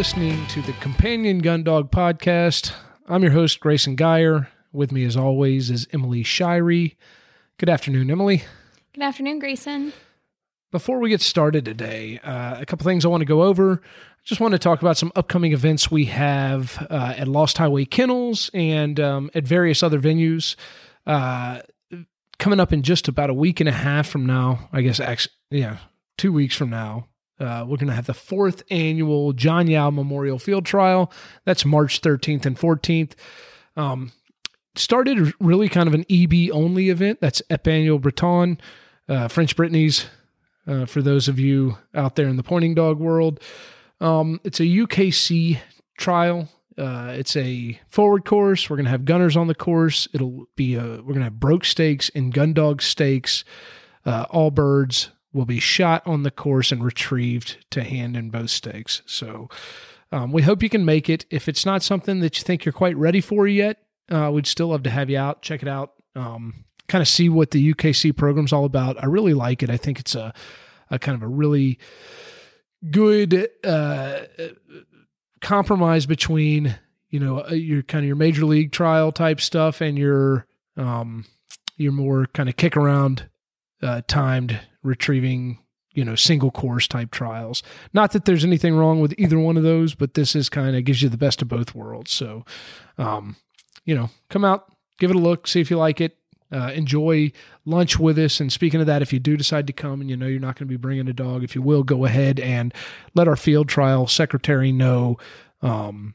listening to the Companion Gun Dog podcast. I'm your host, Grayson Geyer. With me, as always, is Emily Shirey. Good afternoon, Emily. Good afternoon, Grayson. Before we get started today, uh, a couple things I want to go over. I just want to talk about some upcoming events we have uh, at Lost Highway Kennels and um, at various other venues. Uh, coming up in just about a week and a half from now, I guess, actually, yeah, two weeks from now, uh, we're going to have the fourth annual John Yao Memorial Field Trial. That's March 13th and 14th. Um, started really kind of an EB only event. That's Epagneul Breton, uh, French Brittany's, uh, for those of you out there in the pointing dog world. Um, it's a UKC trial. Uh, it's a forward course. We're going to have gunners on the course. It'll be a, we're going to have broke stakes and gun dog stakes. Uh, all birds will be shot on the course and retrieved to hand in both stakes. So um, we hope you can make it. If it's not something that you think you're quite ready for yet, uh, we'd still love to have you out. Check it out. Um, kind of see what the UKC program's all about. I really like it. I think it's a, a kind of a really good uh, compromise between you know uh, your kind of your major league trial type stuff and your um, your more kind of kick around uh, timed retrieving you know single course type trials. Not that there's anything wrong with either one of those but this is kind of gives you the best of both worlds. So um you know come out give it a look see if you like it uh, enjoy lunch with us. And speaking of that if you do decide to come and you know you're not going to be bringing a dog if you will go ahead and let our field trial secretary know um,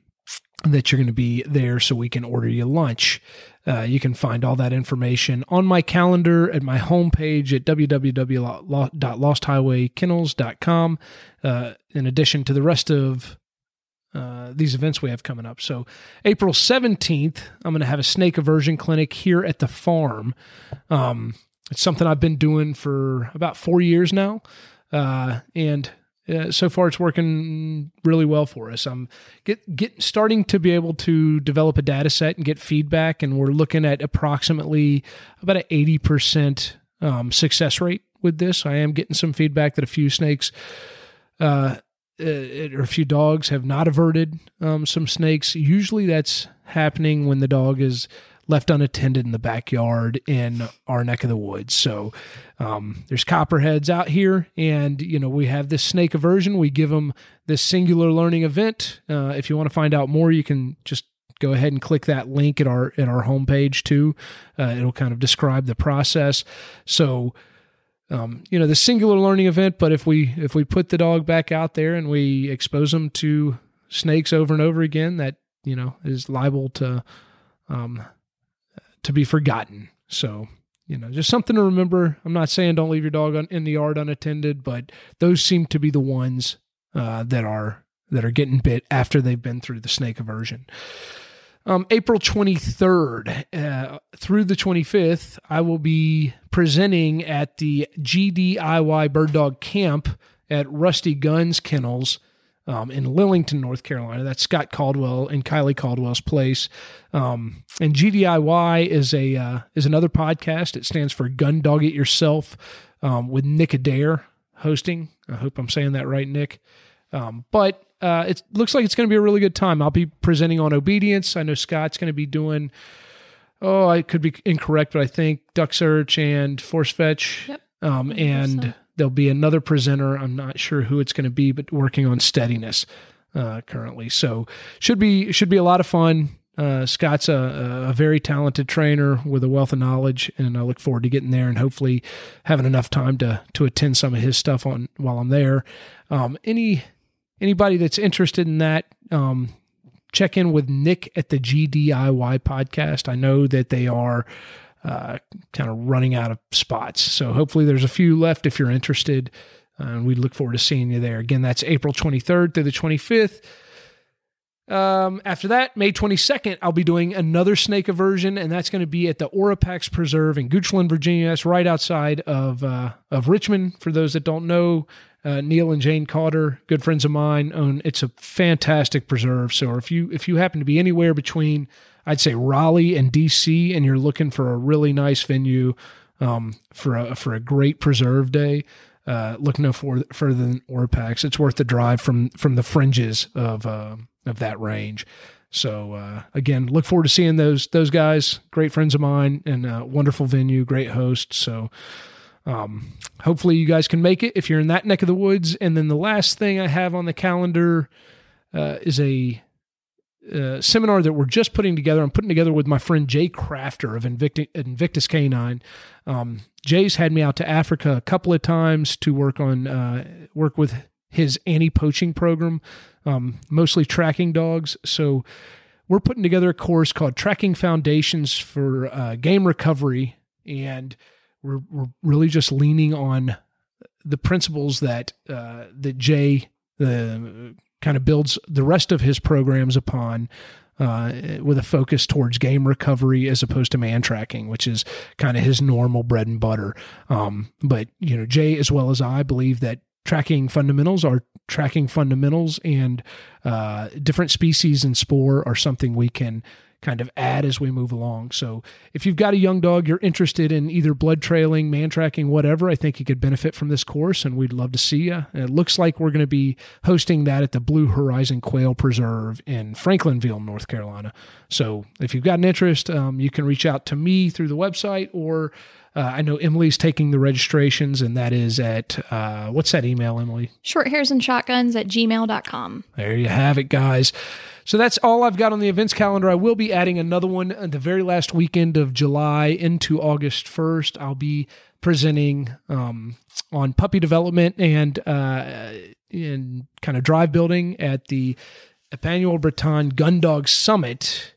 that you're going to be there so we can order you lunch. Uh, you can find all that information on my calendar at my homepage at www.losthighwaykennels.com, uh, in addition to the rest of uh, these events we have coming up. So, April 17th, I'm going to have a snake aversion clinic here at the farm. Um, it's something I've been doing for about four years now. Uh, and uh, so far it's working really well for us. I'm get get starting to be able to develop a data set and get feedback, and we're looking at approximately about an eighty percent um, success rate with this. I am getting some feedback that a few snakes. Uh, uh, or a few dogs have not averted um, some snakes. Usually, that's happening when the dog is left unattended in the backyard in our neck of the woods. So um, there's copperheads out here, and you know we have this snake aversion. We give them this singular learning event. Uh, if you want to find out more, you can just go ahead and click that link at our at our homepage too. Uh, it'll kind of describe the process. So. Um, you know the singular learning event, but if we if we put the dog back out there and we expose them to snakes over and over again, that you know is liable to um, to be forgotten. So, you know, just something to remember. I'm not saying don't leave your dog on, in the yard unattended, but those seem to be the ones uh, that are that are getting bit after they've been through the snake aversion. Um, April 23rd uh, through the 25th, I will be presenting at the GDIY Bird Dog Camp at Rusty Guns Kennels um, in Lillington, North Carolina. That's Scott Caldwell and Kylie Caldwell's place. Um, and GDIY is a uh, is another podcast. It stands for Gun Dog It Yourself um, with Nick Adair hosting. I hope I'm saying that right, Nick. Um, but uh, it looks like it's going to be a really good time. I'll be presenting on obedience. I know Scott's going to be doing. Oh, I could be incorrect, but I think duck search and force fetch. Yep. Um, and there'll be another presenter. I'm not sure who it's going to be, but working on steadiness uh, currently. So should be should be a lot of fun. Uh, Scott's a, a, very talented trainer with a wealth of knowledge, and I look forward to getting there and hopefully having enough time to to attend some of his stuff on while I'm there. Um, any anybody that's interested in that, um, check in with Nick at the GDIY podcast. I know that they are uh, kind of running out of spots. So hopefully there's a few left if you're interested. Uh, and we look forward to seeing you there. Again, that's April 23rd through the 25th. Um, after that, May 22nd, I'll be doing another snake aversion, and that's going to be at the Orapax Preserve in Goochland, Virginia. That's right outside of uh, of Richmond. For those that don't know, uh, Neil and Jane Cotter, good friends of mine, own. It's a fantastic preserve. So if you if you happen to be anywhere between I'd say Raleigh and DC, and you're looking for a really nice venue um, for a for a great preserve day, uh, look no for, further than Orapax. It's worth the drive from from the fringes of uh, of that range. So uh, again, look forward to seeing those those guys. Great friends of mine and a wonderful venue, great host. So um, hopefully you guys can make it if you're in that neck of the woods. And then the last thing I have on the calendar uh, is a uh, seminar that we're just putting together. I'm putting together with my friend Jay Crafter of Invictus, Invictus Canine. Um, Jay's had me out to Africa a couple of times to work on uh, work with his anti-poaching program, um, mostly tracking dogs. So we're putting together a course called Tracking Foundations for uh, Game Recovery, and we're we're really just leaning on the principles that uh, that Jay uh, kind of builds the rest of his programs upon. Uh, with a focus towards game recovery as opposed to man tracking, which is kind of his normal bread and butter. Um, but you know, Jay as well as I believe that tracking fundamentals are tracking fundamentals, and uh, different species and spoor are something we can kind of add as we move along. So if you've got a young dog, you're interested in either blood trailing, man tracking, whatever, I think you could benefit from this course and we'd love to see you. And it looks like we're going to be hosting that at the Blue Horizon Quail Preserve in Franklinville, North Carolina. So if you've got an interest, um, you can reach out to me through the website or uh, I know Emily's taking the registrations, and that is at uh, what's that email, Emily? Short hairs and shotguns at gmail.com. There you have it, guys. So that's all I've got on the events calendar. I will be adding another one at the very last weekend of July into August 1st. I'll be presenting um, on puppy development and uh, in kind of drive building at the Epagneul Breton Gun Dog Summit.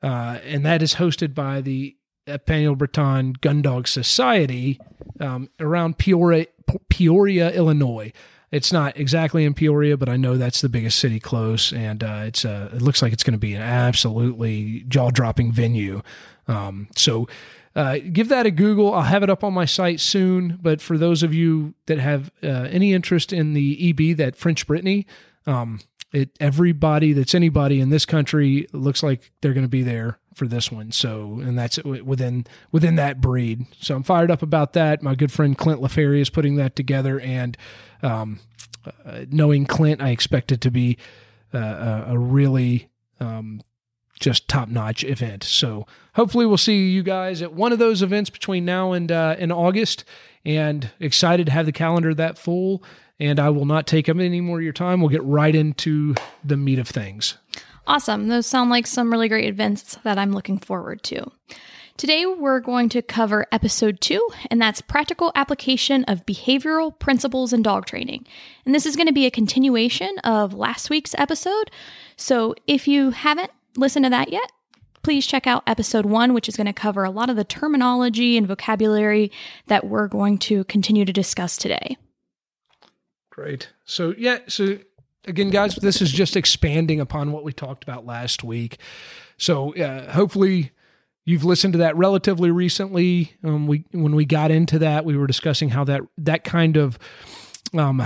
Uh, and that is hosted by the Epagneul Breton Gun Dog Society um, around Peoria, Peoria, Illinois. It's not exactly in Peoria, but I know that's the biggest city close, and uh, it's uh, it looks like it's going to be an absolutely jaw dropping venue. Um, so. Uh, give that a Google. I'll have it up on my site soon. But for those of you that have uh, any interest in the EB, that French Brittany, um, it everybody that's anybody in this country looks like they're going to be there for this one. So, and that's within within that breed. So I'm fired up about that. My good friend Clint LaFerry is putting that together, and um, uh, knowing Clint, I expect it to be uh, a, really um, just top notch event. So hopefully we'll see you guys at one of those events between now and uh, in August. And excited to have the calendar that full. And I will not take up any more of your time. We'll get right into the meat of things. Awesome. Those sound like some really great events that I'm looking forward to. Today, we're going to cover episode two, and that's practical application of behavioral principles in dog training. And this is going to be a continuation of last week's episode. So if you haven't listened to that yet, please check out episode one, which is going to cover a lot of the terminology and vocabulary that we're going to continue to discuss today. Great. So, yeah, so again, guys, this is just expanding upon what we talked about last week. So, uh, hopefully, You've listened to that relatively recently. Um, we when we got into that, we were discussing how that that kind of um,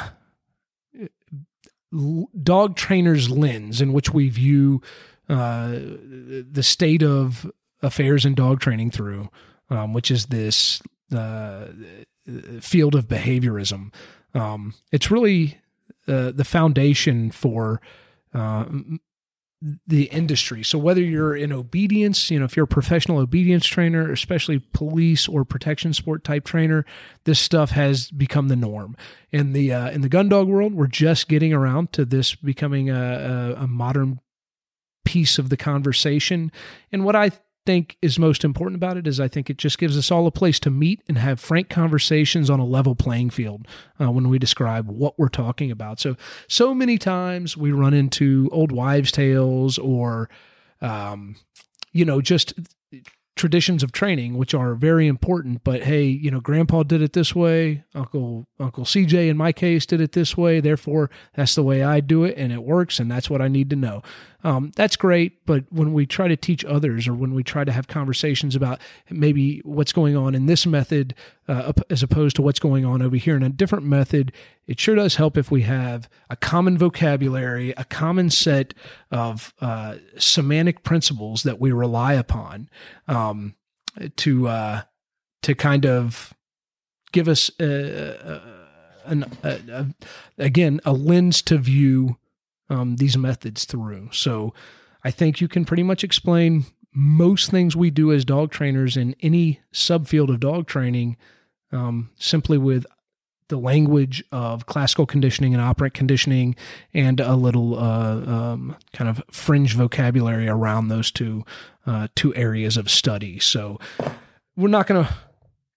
dog trainer's lens in which we view uh, the state of affairs in dog training through, um, which is this uh, field of behaviorism. Um, it's really uh, the foundation for uh, the industry. So whether you're in obedience, you know, if you're a professional obedience trainer, especially police or protection sport type trainer, this stuff has become the norm. In the uh, in the gun dog world, we're just getting around to this becoming a, a, a modern piece of the conversation. And what I think is most important about it is I think it just gives us all a place to meet and have frank conversations on a level playing field uh, when we describe what we're talking about. So, so many times we run into old wives' tales or, um, you know, just traditions of training, which are very important. But hey, you know, Grandpa did it this way. Uncle Uncle CJ, in my case, did it this way. Therefore, that's the way I do it, and it works, and that's what I need to know. Um, that's great, but when we try to teach others, or when we try to have conversations about maybe what's going on in this method uh, as opposed to what's going on over here in a different method, it sure does help if we have a common vocabulary, a common set of uh, semantic principles that we rely upon um, to uh, to kind of give us a, an, a, a, again a lens to view um, these methods through. So I think you can pretty much explain most things we do as dog trainers in any subfield of dog training um, simply with the language of classical conditioning and operant conditioning and a little uh, um, kind of fringe vocabulary around those two uh, two areas of study. So we're not going to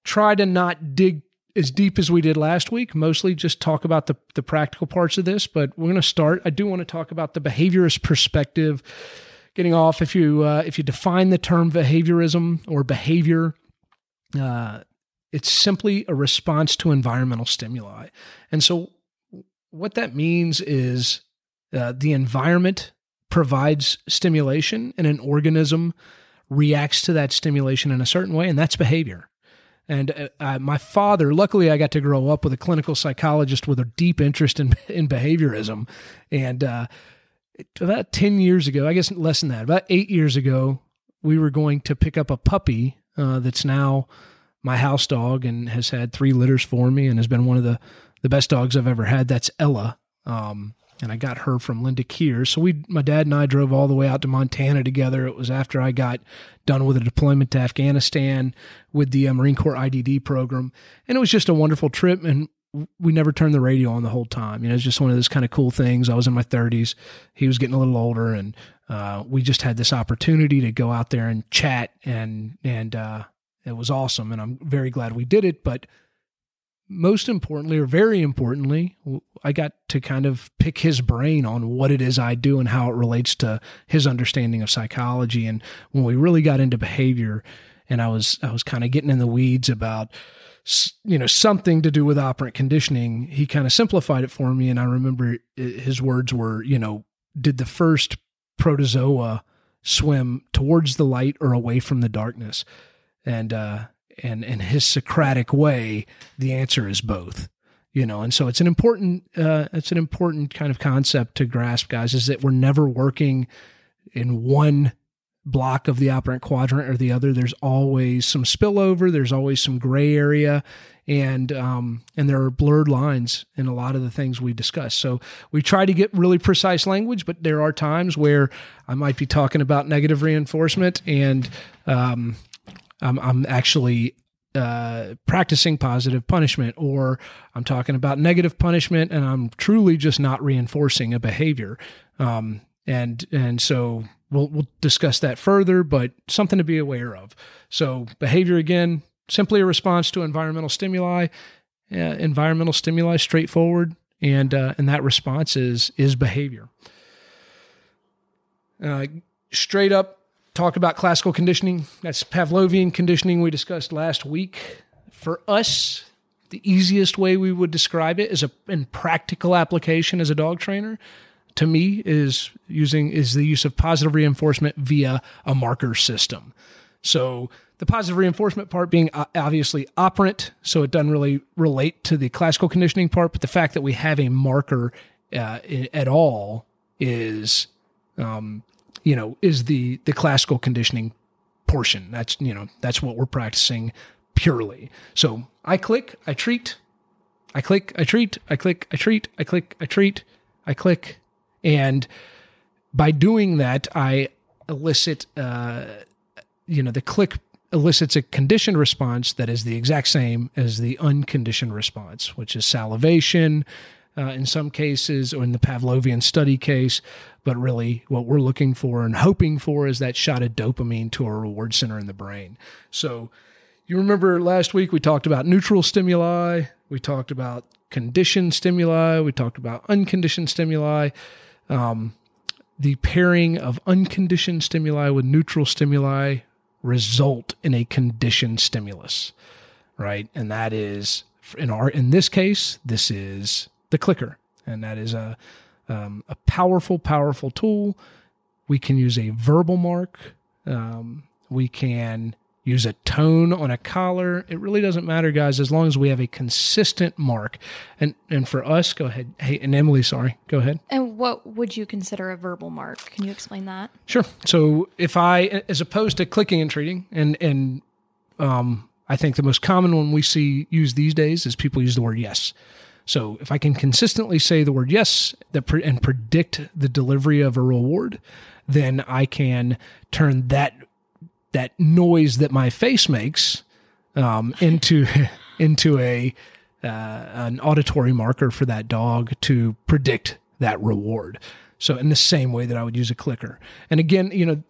try to not dig as deep as we did last week. Mostly just talk about the the practical parts of this, but we're going to start. I do want to talk about the behaviorist perspective. Getting off, if you uh, if you define the term behaviorism or behavior, uh, it's simply a response to environmental stimuli. And so, what that means is uh, the environment provides stimulation, and an organism reacts to that stimulation in a certain way, and that's behavior. And uh, my father, luckily, I got to grow up with a clinical psychologist with a deep interest in in behaviorism. And uh, about ten years ago, I guess less than that, about eight years ago, we were going to pick up a puppy uh, that's now my house dog and has had three litters for me and has been one of the, the best dogs I've ever had. That's Ella. Um, and I got her from Linda Keir. So we, my dad and I drove all the way out to Montana together. It was after I got done with a deployment to Afghanistan with the uh, Marine Corps IDD program. And it was just a wonderful trip. And we never turned the radio on the whole time. You know, it's just one of those kind of cool things. I was in my 30s. He was getting a little older, and uh, we just had this opportunity to go out there and chat and and uh, it was awesome, and I'm very glad we did it. But most importantly, or very importantly, I got to kind of pick his brain on what it is I do and how it relates to his understanding of psychology. And when we really got into behavior, and I was I was kind of getting in the weeds about you know something to do with operant conditioning, he kind of simplified it for me. And I remember his words were, you know, did the first protozoa swim towards the light or away from the darkness? and uh, and in his Socratic way, the answer is both. You know, and so it's an important uh, it's an important kind of concept to grasp, guys. Is that we're never working in one block of the operant quadrant or the other. There's always some spillover. There's always some gray area, and um, and there are blurred lines in a lot of the things we discuss. So we try to get really precise language, but there are times where I might be talking about negative reinforcement, and um, I'm, I'm actually uh, practicing positive punishment, or I'm talking about negative punishment, and I'm truly just not reinforcing a behavior. Um, and and so we'll we'll discuss that further, but something to be aware of. So behavior again, simply a response to environmental stimuli. Uh, environmental stimuli, straightforward, and uh, and that response is is behavior. Uh, straight up talk about classical conditioning. That's Pavlovian conditioning we discussed last week. For us, the easiest way we would describe it is a in practical application as a dog trainer to me is using is the use of positive reinforcement via a marker system. So the positive reinforcement part being obviously operant, so it doesn't really relate to the classical conditioning part, but the fact that we have a marker uh, at all is um, you know, is the the classical conditioning portion. That's you know that's what we're practicing purely. So I click, I treat, I click, I treat, I click, I treat, I click, I treat, I click, and by doing that, I elicit, uh, you know, the click elicits a conditioned response that is the exact same as the unconditioned response, which is salivation, uh, in some cases, or in the Pavlovian study case. But really, what we're looking for and hoping for is that shot of dopamine to a reward center in the brain. So, you remember last week we talked about neutral stimuli, we talked about conditioned stimuli, we talked about unconditioned stimuli. Um, the pairing of unconditioned stimuli with neutral stimuli result in a conditioned stimulus, right? And that is in our in this case, this is the clicker, and that is a um, a powerful, powerful tool. We can use a verbal mark. Um, we can use a tone on a collar. It really doesn't matter, guys, as long as we have a consistent mark. And and for us, go ahead. Hey, and Emily, sorry, go ahead. And what would you consider a verbal mark? Can you explain that? Sure. So if I, as opposed to clicking and treating, and and um, I think the most common one we see used these days is people use the word yes. So if I can consistently say the word yes and predict the delivery of a reward, then I can turn that that noise that my face makes um, into into a uh, an auditory marker for that dog to predict that reward. So in the same way that I would use a clicker. And again, you know,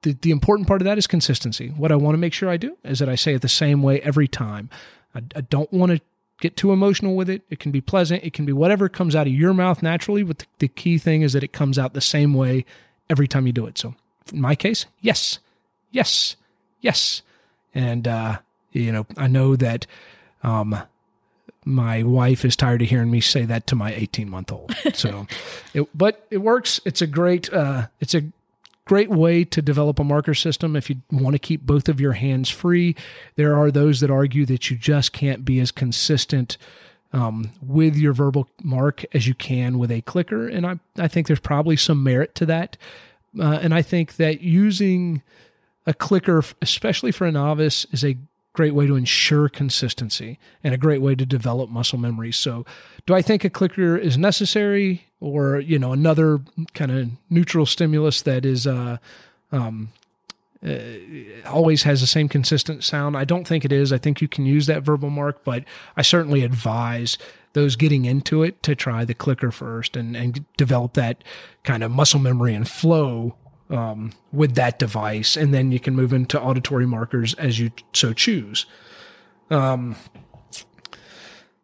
the, the important part of that is consistency. What I want to make sure I do is that I say it the same way every time. I, I don't want to get too emotional with it. It can be pleasant. It can be whatever comes out of your mouth naturally. But the, the key thing is that it comes out the same way every time you do it. So in my case, yes, yes, yes. And, uh, you know, I know that, um, my wife is tired of hearing me say that to my 18 month old. So, it, but it works. It's a great, uh, it's a great way to develop a marker system if you want to keep both of your hands free. There are those that argue that you just can't be as consistent um, with your verbal mark as you can with a clicker. And I, I think there's probably some merit to that. Uh, and I think that using a clicker, especially for a novice, is a great way to ensure consistency and a great way to develop muscle memory. So, do I think a clicker is necessary, or you know, another kind of neutral stimulus that is uh, um, uh, always has the same consistent sound? I don't think it is. I think you can use that verbal mark, but I certainly advise those getting into it to try the clicker first and, and develop that kind of muscle memory and flow um, with that device, and then you can move into auditory markers as you so choose. Um,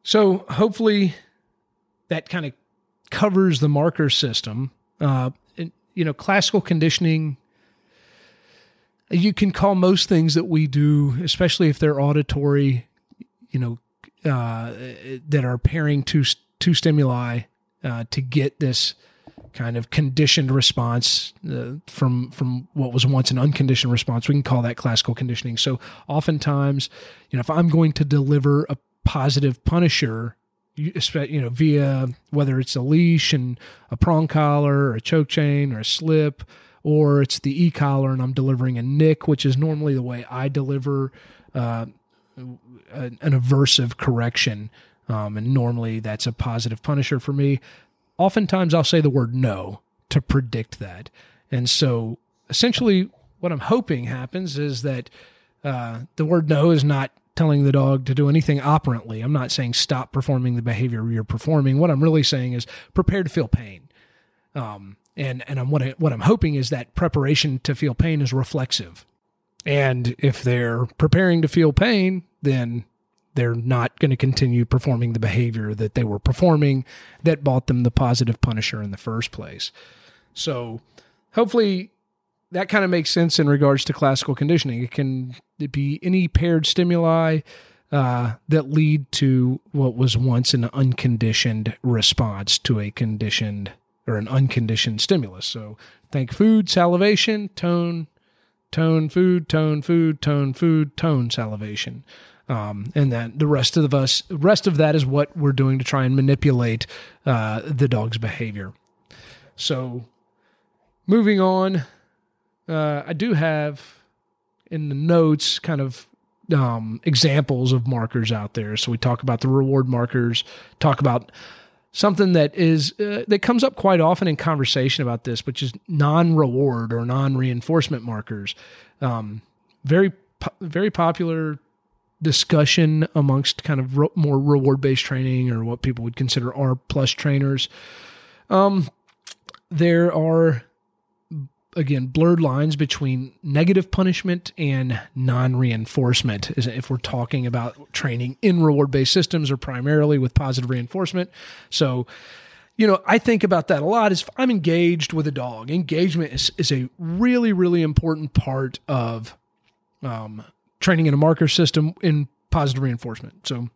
so hopefully that kind of covers the marker system. Uh, and, you know, classical conditioning. You can call most things that we do, especially if they're auditory, you know, uh, that are pairing two two stimuli uh, to get this kind of conditioned response uh, from from what was once an unconditioned response. We can call that classical conditioning. So oftentimes, you know, if I'm going to deliver a positive punisher, you, know, via whether it's a leash and a prong collar or a choke chain or a slip, or it's the e collar and I'm delivering a nick, which is normally the way I deliver uh, an aversive correction. Um, and normally that's a positive punisher for me oftentimes I'll say the word no to predict that. And so essentially, what I'm hoping happens is that uh, the word no is not telling the dog to do anything operantly. I'm not saying stop performing the behavior you're performing. What I'm really saying is prepare to feel pain. Um, and and I'm what, I, what I'm hoping is that preparation to feel pain is reflexive. And if they're preparing to feel pain, then they're not going to continue performing the behavior that they were performing that bought them the positive punisher in the first place. So hopefully that kind of makes sense in regards to classical conditioning. It can be any paired stimuli uh, that lead to what was once an unconditioned response to a conditioned or an unconditioned stimulus. So think food, salivation, tone, tone, food, tone, food, tone, food, tone, salivation. Um, and then the rest of us, rest of that is what we're doing to try and manipulate uh, the dog's behavior. So, moving on, uh, I do have in the notes kind of um, examples of markers out there. So we talk about the reward markers, talk about something that is uh, that comes up quite often in conversation about this, which is non-reward or non-reinforcement markers. Um, very very popular discussion amongst kind of more reward based training or what people would consider R plus trainers. Um, there are again blurred lines between negative punishment and non-reinforcement if we're talking about training in reward-based systems or primarily with positive reinforcement so you know i think about that a lot is if i'm engaged with a dog engagement is, is a really really important part of um, training in a marker system in positive reinforcement. So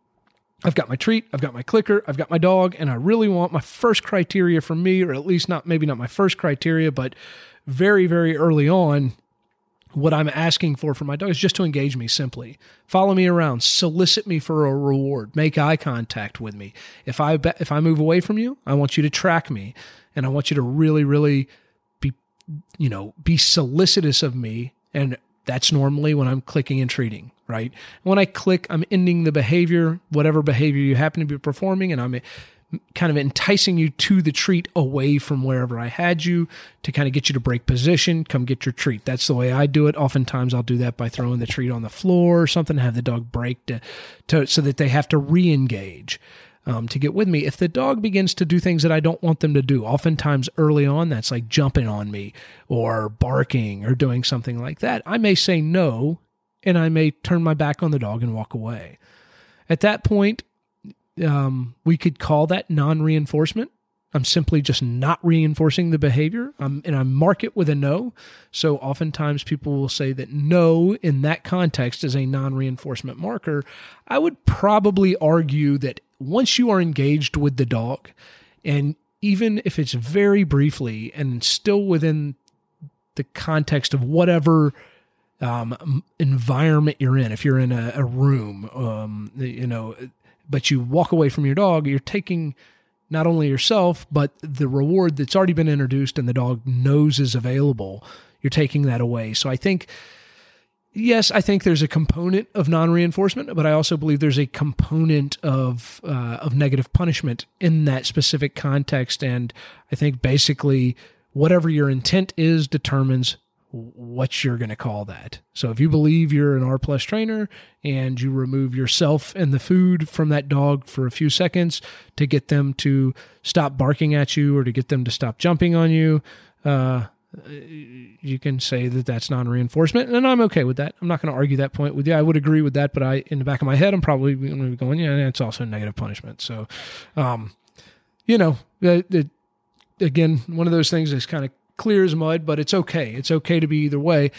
I've got my treat, I've got my clicker, I've got my dog, and I really want my first criteria for me, or at least not maybe not my first criteria, but very, very early on, what I'm asking for from my dog is just to engage me simply. Follow me around, solicit me for a reward, make eye contact with me. If I if I move away from you, I want you to track me and I want you to really really be you know, be solicitous of me and that's normally when I'm clicking and treating, right? When I click, I'm ending the behavior, whatever behavior you happen to be performing, and I'm kind of enticing you to the treat away from wherever I had you to kind of get you to break position, come get your treat. That's the way I do it. Oftentimes I'll do that by throwing the treat on the floor or something, have the dog break to, to so that they have to re-engage. Um, to get with me. If the dog begins to do things that I don't want them to do, oftentimes early on, that's like jumping on me or barking or doing something like that, I may say no and I may turn my back on the dog and walk away. At that point, um, we could call that non-reinforcement. I'm simply just not reinforcing the behavior. I'm, and I mark it with a no. So oftentimes people will say that no in that context is a non reinforcement marker. I would probably argue that once you are engaged with the dog, and even if it's very briefly and still within the context of whatever um, environment you're in, if you're in a, a room, um, you know, but you walk away from your dog, you're taking not only yourself, but the reward that's already been introduced and the dog knows is available. You're taking that away. So I think, yes, I think there's a component of non-reinforcement, but I also believe there's a component of uh, of negative punishment in that specific context. And I think basically whatever your intent is determines what you're going to call that. So if you believe you're an R plus trainer and you remove yourself and the food from that dog for a few seconds to get them to stop barking at you or to get them to stop jumping on you, uh, you can say that that's non-reinforcement, and I'm okay with that. I'm not going to argue that point with you. I would agree with that, but I, in the back of my head, I'm probably going to be going, yeah, it's also negative punishment. So, um, you know, it, it, again, one of those things is kind of clear as mud, but it's okay. It's okay to be either way.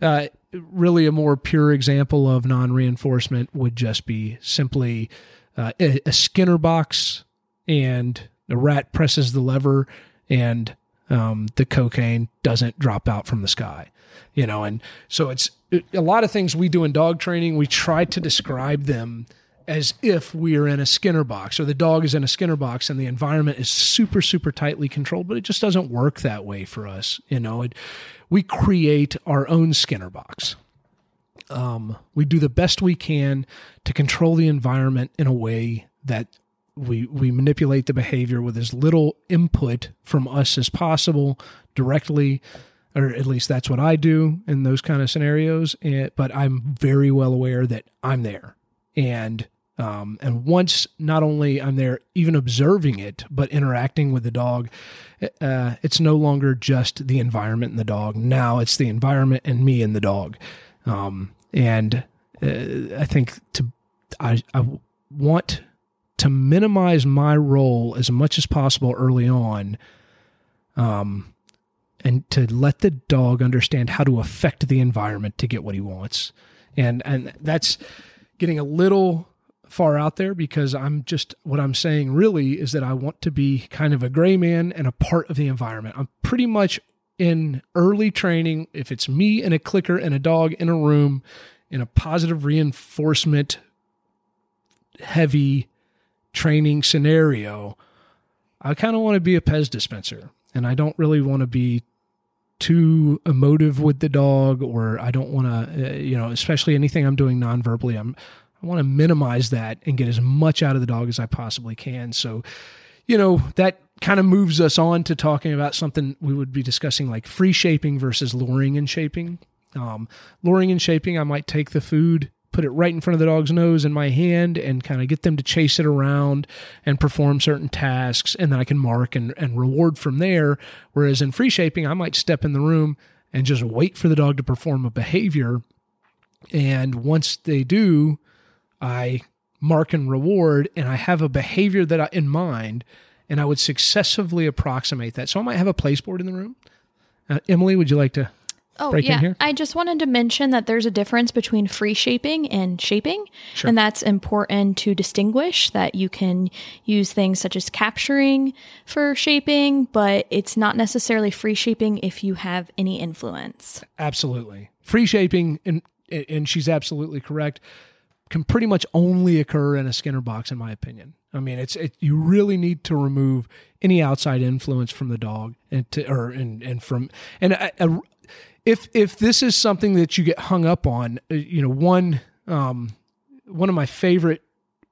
Uh, really, a more pure example of non reinforcement would just be simply uh, a, a, Skinner box and the rat presses the lever and um, the cocaine doesn't drop out from the sky. You know, and so it's a lot of things we do in dog training, we try to describe them as if we are in a Skinner box or the dog is in a Skinner box and the environment is super, super tightly controlled, but it just doesn't work that way for us. You know, it, we create our own Skinner box. Um, we do the best we can to control the environment in a way that we we manipulate the behavior with as little input from us as possible directly or at least that's what I do in those kind of scenarios and, but I'm very well aware that I'm there and um, and once not only I'm there even observing it, but interacting with the dog, uh, it's no longer just the environment and the dog. Now it's the environment and me and the dog. Um, and uh, I think to I, I want to minimize my role as much as possible early on. Um, and to let the dog understand how to affect the environment to get what he wants. And and that's getting a little far out there because I'm just what I'm saying really is that I want to be kind of a gray man and a part of the environment. I'm pretty much in early training. If it's me and a clicker and a dog in a room in a positive reinforcement heavy training scenario, I kind of want to be a Pez dispenser and I don't really want to be too emotive with the dog or I don't want to, uh, you know, especially anything I'm doing non-verbally. I'm I want to minimize that and get as much out of the dog as I possibly can. So, you know, that kind of moves us on to talking about something we would be discussing like free shaping versus luring and shaping. Um, luring and shaping, I might take the food, put it right in front of the dog's nose in my hand, and kind of get them to chase it around and perform certain tasks. And then I can mark and, and reward from there. Whereas in free shaping, I might step in the room and just wait for the dog to perform a behavior. And once they do, I mark and reward, and I have a behavior that I, in mind, and I would successively approximate that. So I might have a place board in the room. Uh, Emily, would you like to? Oh, yeah. I just wanted to mention that there's a difference between free shaping and shaping. Sure. And that's important to distinguish that you can use things such as capturing for shaping, but it's not necessarily free shaping if you have any influence. Absolutely. Free shaping, and, and she's absolutely correct can pretty much only occur in a Skinner box, in my opinion. I mean, it's it, you really need to remove any outside influence from the dog and to or and and from and if if this is something that you get hung up on, uh, you know, one Um, one of my favorite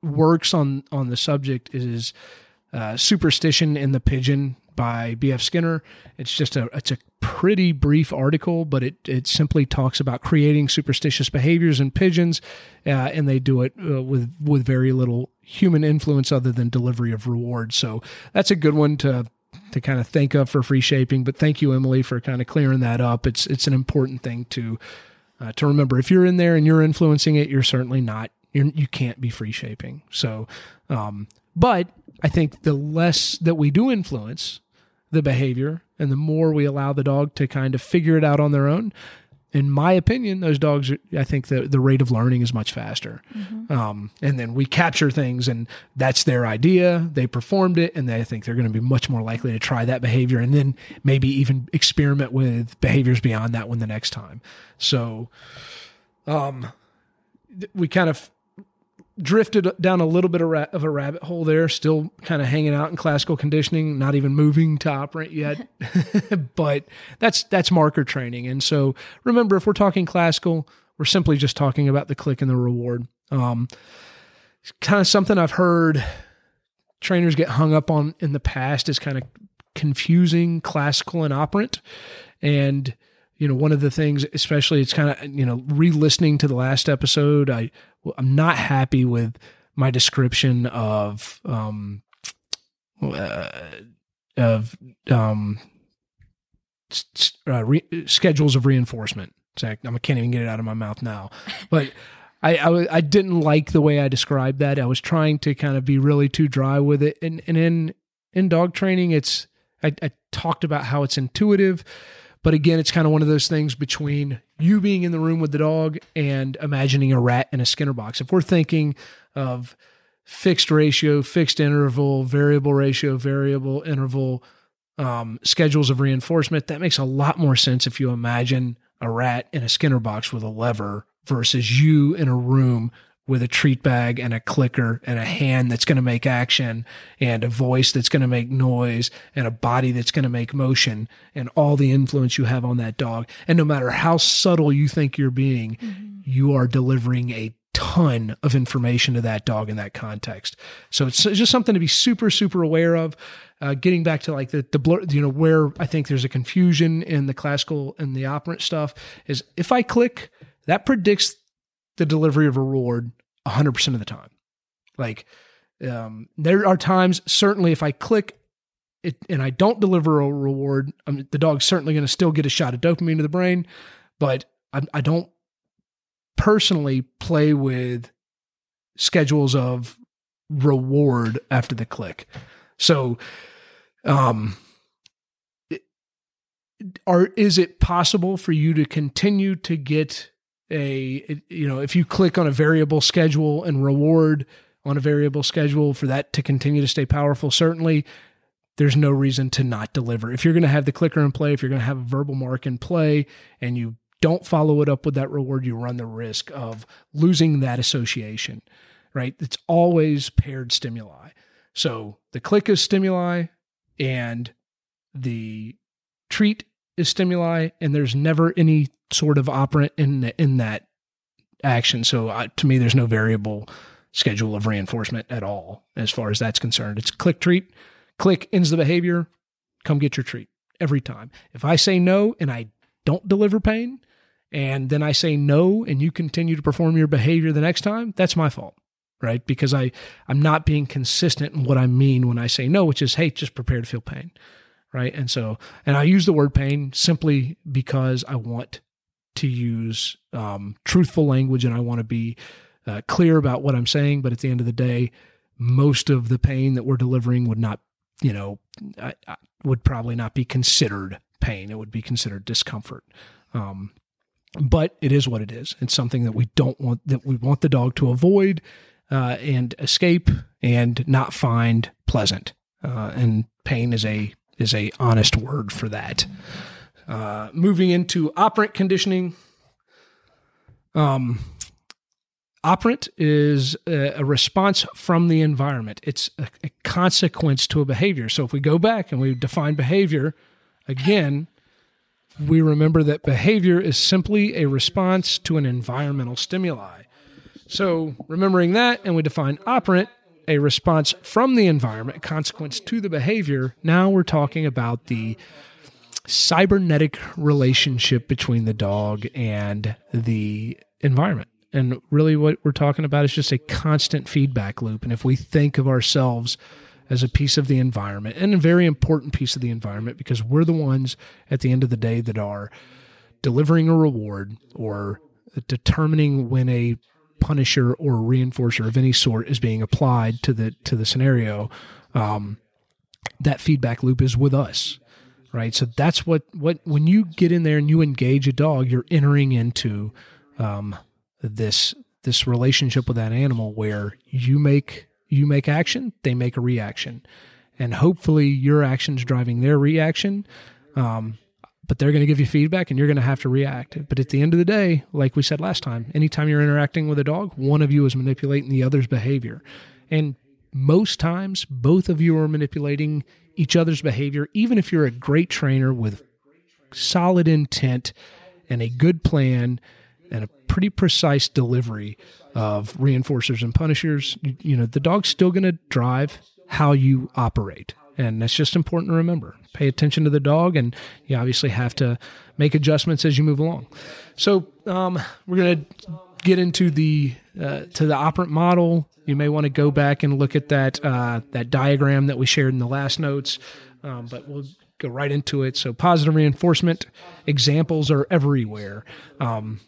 works on on the subject is uh, "Superstition in the Pigeon" by B.F. Skinner. It's just a it's a pretty brief article, but it it simply talks about creating superstitious behaviors in pigeons, uh, and they do it uh, with with very little human influence other than delivery of rewards. So that's a good one to to kind of think of for free shaping. But thank you, Emily, for kind of clearing that up. It's it's an important thing to uh, to remember. If you're in there and you're influencing it, you're certainly not. You're, you can't be free shaping. So, um, but I think the less that we do influence the behavior and the more we allow the dog to kind of figure it out on their own, in my opinion, those dogs, I think the, the rate of learning is much faster. Mm-hmm. Um, and then we capture things and that's their idea. They performed it and they think they're going to be much more likely to try that behavior and then maybe even experiment with behaviors beyond that one the next time. So, um, we kind of drifted down a little bit of, ra- of a rabbit hole there, still kind of hanging out in classical conditioning, not even moving to operant yet. but that's that's marker training. And so remember, if we're talking classical, we're simply just talking about the click and the reward. Um, kind of something I've heard trainers get hung up on in the past is kind of confusing classical and operant. And you know, one of the things, especially it's kind of, you know, re-listening to the last episode, I, I'm not happy with my description of, um, uh, of, um, uh, re- schedules of reinforcement. I can't even get it out of my mouth now, but I, I, I didn't like the way I described that. I was trying to kind of be really too dry with it. And, and in, in dog training, it's, I, I talked about how it's intuitive but again, it's kind of one of those things between you being in the room with the dog and imagining a rat in a Skinner box. If we're thinking of fixed ratio, fixed interval, variable ratio, variable interval, um, schedules of reinforcement, that makes a lot more sense if you imagine a rat in a Skinner box with a lever versus you in a room with a treat bag and a clicker and a hand that's going to make action and a voice that's going to make noise and a body that's going to make motion and all the influence you have on that dog. And no matter how subtle you think you're being, mm-hmm. you are delivering a ton of information to that dog in that context. So it's just something to be super, super aware of. Uh, getting back to like the, the blur, you know, where I think there's a confusion in the classical and the operant stuff is if I click, that predicts the delivery of a reward 100% of the time. Like, um, there are times, certainly, if I click it and I don't deliver a reward, um, the dog's certainly going to still get a shot of dopamine to the brain, but I, I don't personally play with schedules of reward after the click. So, um, are is it possible for you to continue to get a you know if you click on a variable schedule and reward on a variable schedule for that to continue to stay powerful certainly there's no reason to not deliver. If you're going to have the clicker in play if you're going to have a verbal mark in play and you don't follow it up with that reward you run the risk of losing that association right? It's always paired stimuli. So the click is stimuli and the treat is stimuli and there's never any sort of operant in in that action. So uh, to me, there's no variable schedule of reinforcement at all as far as that's concerned. It's click treat, click ends the behavior, come get your treat every time. If I say no and I don't deliver pain, and then I say no and you continue to perform your behavior the next time, that's my fault. Right. Because I, I'm not being consistent in what I mean when I say no, which is, hey, just prepare to feel pain. Right. And so, and I use the word pain simply because I want to use um, truthful language and I want to be uh, clear about what I'm saying. But at the end of the day, most of the pain that we're delivering would not, you know, I, I would probably not be considered pain. It would be considered discomfort. Um, but it is what it is. It's something that we don't want that we want the dog to avoid uh, and escape and not find pleasant. Uh, and pain is a is a honest word for that. Uh, moving into operant conditioning. Um, operant is a, a, response from the environment. It's a, a, consequence to a behavior. So if we go back and we define behavior, again, we remember that behavior is simply a response to an environmental stimuli. So, remembering that, and we define operant, a response from the environment, consequence to the behavior. Now we're talking about the cybernetic relationship between the dog and the environment. And really, what we're talking about is just a constant feedback loop. And if we think of ourselves as a piece of the environment and a very important piece of the environment because we're the ones at the end of the day that are delivering a reward or determining when a punisher or reinforcer of any sort is being applied to the to the scenario um, that feedback loop is with us right so that's what what when you get in there and you engage a dog you're entering into um, this this relationship with that animal where you make you make action, they make a reaction. And hopefully your action's driving their reaction. Um, but they're going to give you feedback and you're going to have to react. But at the end of the day, like we said last time, anytime you're interacting with a dog, one of you is manipulating the other's behavior. And most times, both of you are manipulating each other's behavior, even if you're a great trainer with solid intent and a good plan and a pretty precise delivery of reinforcers and punishers, you, know, the dog's still going to drive how you operate. And that's just important to remember. Pay attention to the dog, and you obviously have to make adjustments as you move along. So um, we're going to get into the uh, to the operant model. You may want to go back and look at that uh, that diagram that we shared in the last notes, um, but we'll go right into it. So positive reinforcement examples are everywhere. Um,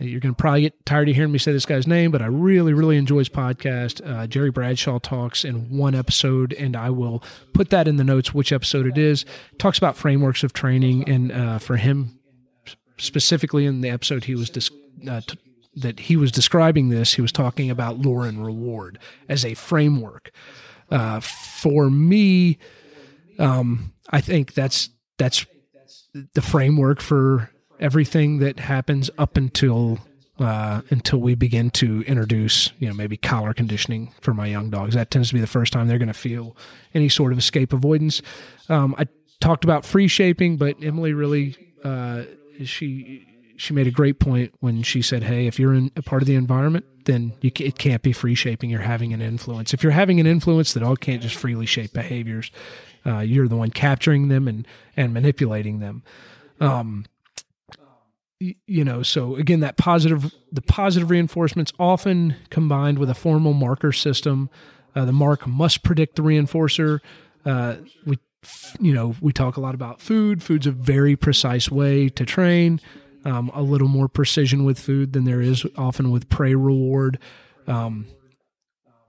you're going to probably get tired of hearing me say this guy's name, but I really, really enjoy his podcast. Uh, Jerry Bradshaw talks in one episode, and I will put that in the notes which episode it is. Talks about frameworks of training, and uh, for him specifically in the episode he was dis- uh, t- that he was describing this, he was talking about lure and reward as a framework. Uh, for me, um, I think that's that's the framework for everything that happens up until uh, until we begin to introduce, you know, maybe collar conditioning for my young dogs. That tends to be the first time they're going to feel any sort of escape avoidance. Um, I talked about free shaping, but Emily really uh, she she made a great point when she said, "Hey, if you're in a part of the environment, then you, it can't be free shaping. You're having an influence. If you're having an influence, the dog can't just freely shape behaviors. Uh, you're the one capturing them and and manipulating them." Um, you know so again that positive the positive reinforcements often combined with a formal marker system uh, the mark must predict the reinforcer. Uh, we you know we talk a lot about food. Food's a very precise way to train um, a little more precision with food than there is often with prey reward. Um,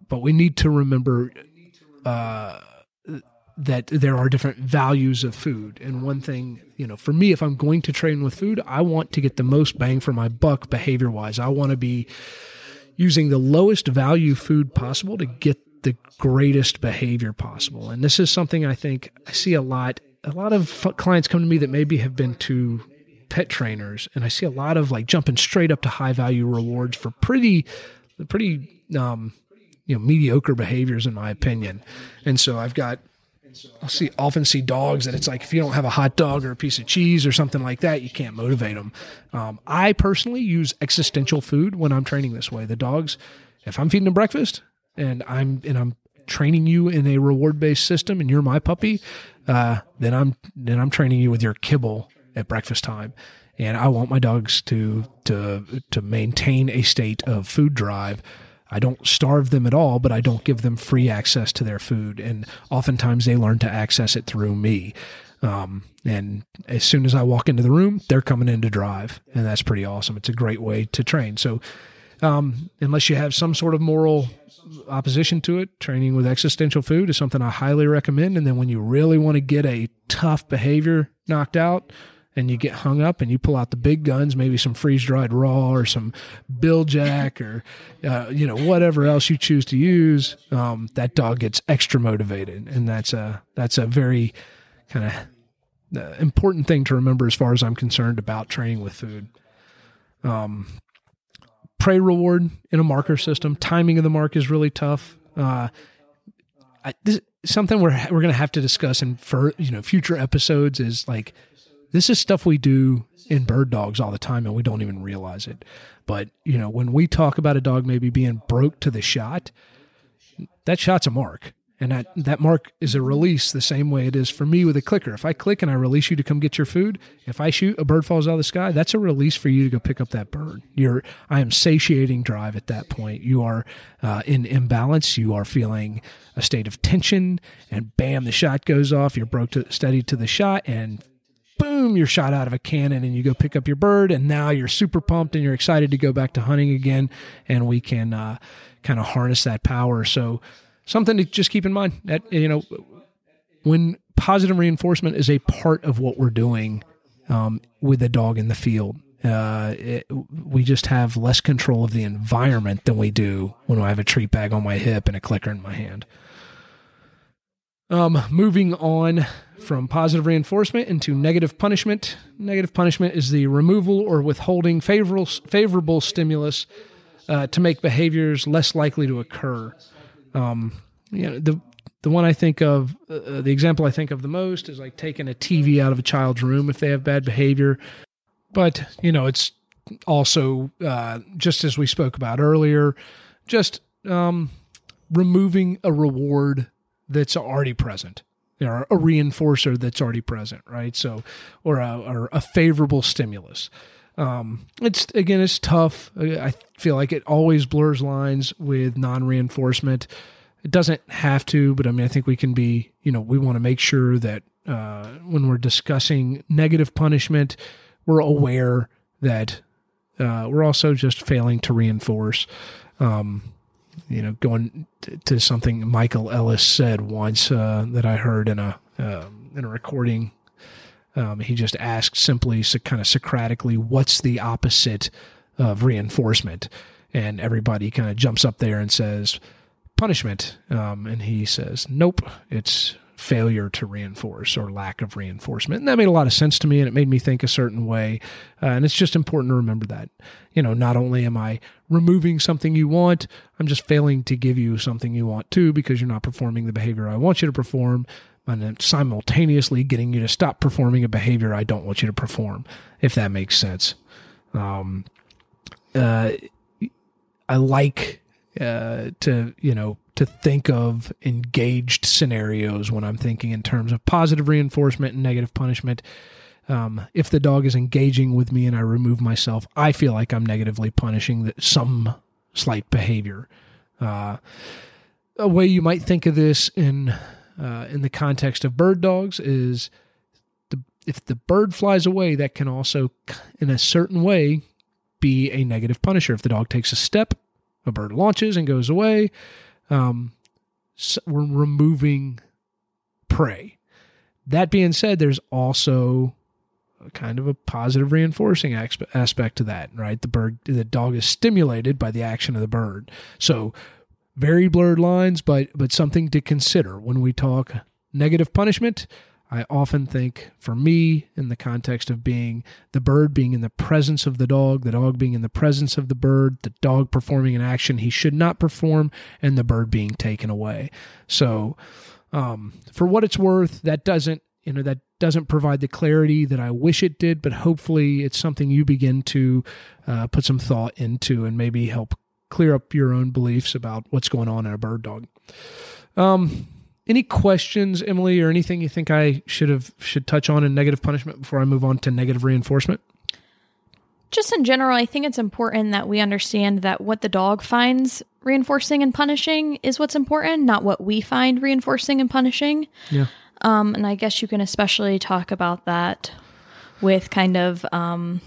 but we need to remember uh, that there are different values of food. And one thing, you know, for me, if I'm going to train with food, I want to get the most bang for my buck behavior wise. I want to be using the lowest value food possible to get the greatest behavior possible. And this is something I think I see a lot. A lot of clients come to me that maybe have been to pet trainers, and I see a lot of like jumping straight up to high value rewards for pretty, pretty, um, you know, mediocre behaviors, in my opinion. And so I've got I'll see often see dogs that it's like if you don't have a hot dog or a piece of cheese or something like that, you can't motivate them. Um, I personally use existential food when I'm training this way. The dogs, if I'm feeding them breakfast and I'm and I'm training you in a reward based system and you're my puppy, uh, then I'm then I'm training you with your kibble at breakfast time. And I want my dogs to to to maintain a state of food drive I don't starve them at all, but I don't give them free access to their food. And oftentimes they learn to access it through me. Um, and as soon as I walk into the room, they're coming in to drive. And that's pretty awesome. It's a great way to train. So, um, unless you have some sort of moral opposition to it, training with existential food is something I highly recommend. And then when you really want to get a tough behavior knocked out, and you get hung up and you pull out the big guns, maybe some freeze dried raw or some Bil-Jac or, uh, you know, whatever else you choose to use, um, that dog gets extra motivated. And that's a, that's a very kind of uh, important thing to remember as far as I'm concerned about training with food. Um, prey reward in a marker system, timing of the mark is really tough. Uh, I, this, something we're, we're going to have to discuss in for, you know, future episodes is like, this is stuff we do in bird dogs all the time and we don't even realize it. But, you know, when we talk about a dog maybe being broke to the shot, that shot's a mark. And that, that mark is a release the same way it is for me with a clicker. If I click and I release you to come get your food, if I shoot, a bird falls out of the sky, that's a release for you to go pick up that bird. You're, I am satiating drive at that point. You are uh, in imbalance. You are feeling a state of tension, and bam, the shot goes off. You're broke to, steady to the shot, and boom, you're shot out of a cannon and you go pick up your bird. And now you're super pumped and you're excited to go back to hunting again. And we can uh, kind of harness that power. So, something to just keep in mind that you know when positive reinforcement is a part of what we're doing um, with a dog in the field uh, it, we just have less control of the environment than we do when I have a treat bag on my hip and a clicker in my hand. Um, moving on from positive reinforcement into negative punishment. Negative punishment is the removal or withholding favorable favorable stimulus uh, to make behaviors less likely to occur. Um, you know, the the one I think of, uh, uh, the example I think of the most is like taking a TV out of a child's room if they have bad behavior. But you know, it's also uh, just as we spoke about earlier, just um, removing a reward that's already present. Or a reinforcer that's already present, right? So, or a, or a favorable stimulus. Um, it's again, it's tough. I feel like it always blurs lines with non-reinforcement. It doesn't have to, but I mean, I think we can be. You know, we want to make sure that uh, when we're discussing negative punishment, we're aware that uh, we're also just failing to reinforce. Um, you know, going to, to, something Michael Ellis said once uh, that I heard in a uh, in a recording um, he just asked simply, so kind of Socratically, what's the opposite of reinforcement? And everybody kind of jumps up there and says, punishment. Um, and he says, nope, it's failure to reinforce or lack of reinforcement. And that made a lot of sense to me and it made me think a certain way. Uh, and it's just important to remember that. You know, not only am I removing something you want, I'm just failing to give you something you want too because you're not performing the behavior I want you to perform and then simultaneously getting you to stop performing a behavior I don't want you to perform, if that makes sense. Um, uh, I like uh, to, you know, to think of engaged scenarios when I'm thinking in terms of positive reinforcement and negative punishment. Um, if the dog is engaging with me and I remove myself, I feel like I'm negatively punishing some slight behavior. Uh, a way you might think of this in uh, in the context of bird dogs is the if the bird flies away, that can also, in a certain way, be a negative punisher. If the dog takes a step, a bird launches and goes away. Um, so we're removing prey. That being said, there's also kind of a positive reinforcing aspect to that, right? The bird, the dog is stimulated by the action of the bird. So very blurred lines, but but something to consider when we talk negative punishment. I often think, for me, in the context of being the bird being in the presence of the dog, the dog being in the presence of the bird, the dog performing an action he should not perform, and the bird being taken away. So, um, for what it's worth, that doesn't you know that doesn't provide the clarity that I wish it did, but hopefully it's something you begin to uh, put some thought into and maybe help clear up your own beliefs about what's going on in a bird dog. Um, any questions, Emily, or anything you think I should have should touch on in negative punishment before I move on to negative reinforcement? Just in general, I think it's important that we understand that what the dog finds reinforcing and punishing is what's important, not what we find reinforcing and punishing. Yeah. Um, and I guess you can especially talk about that with kind of um,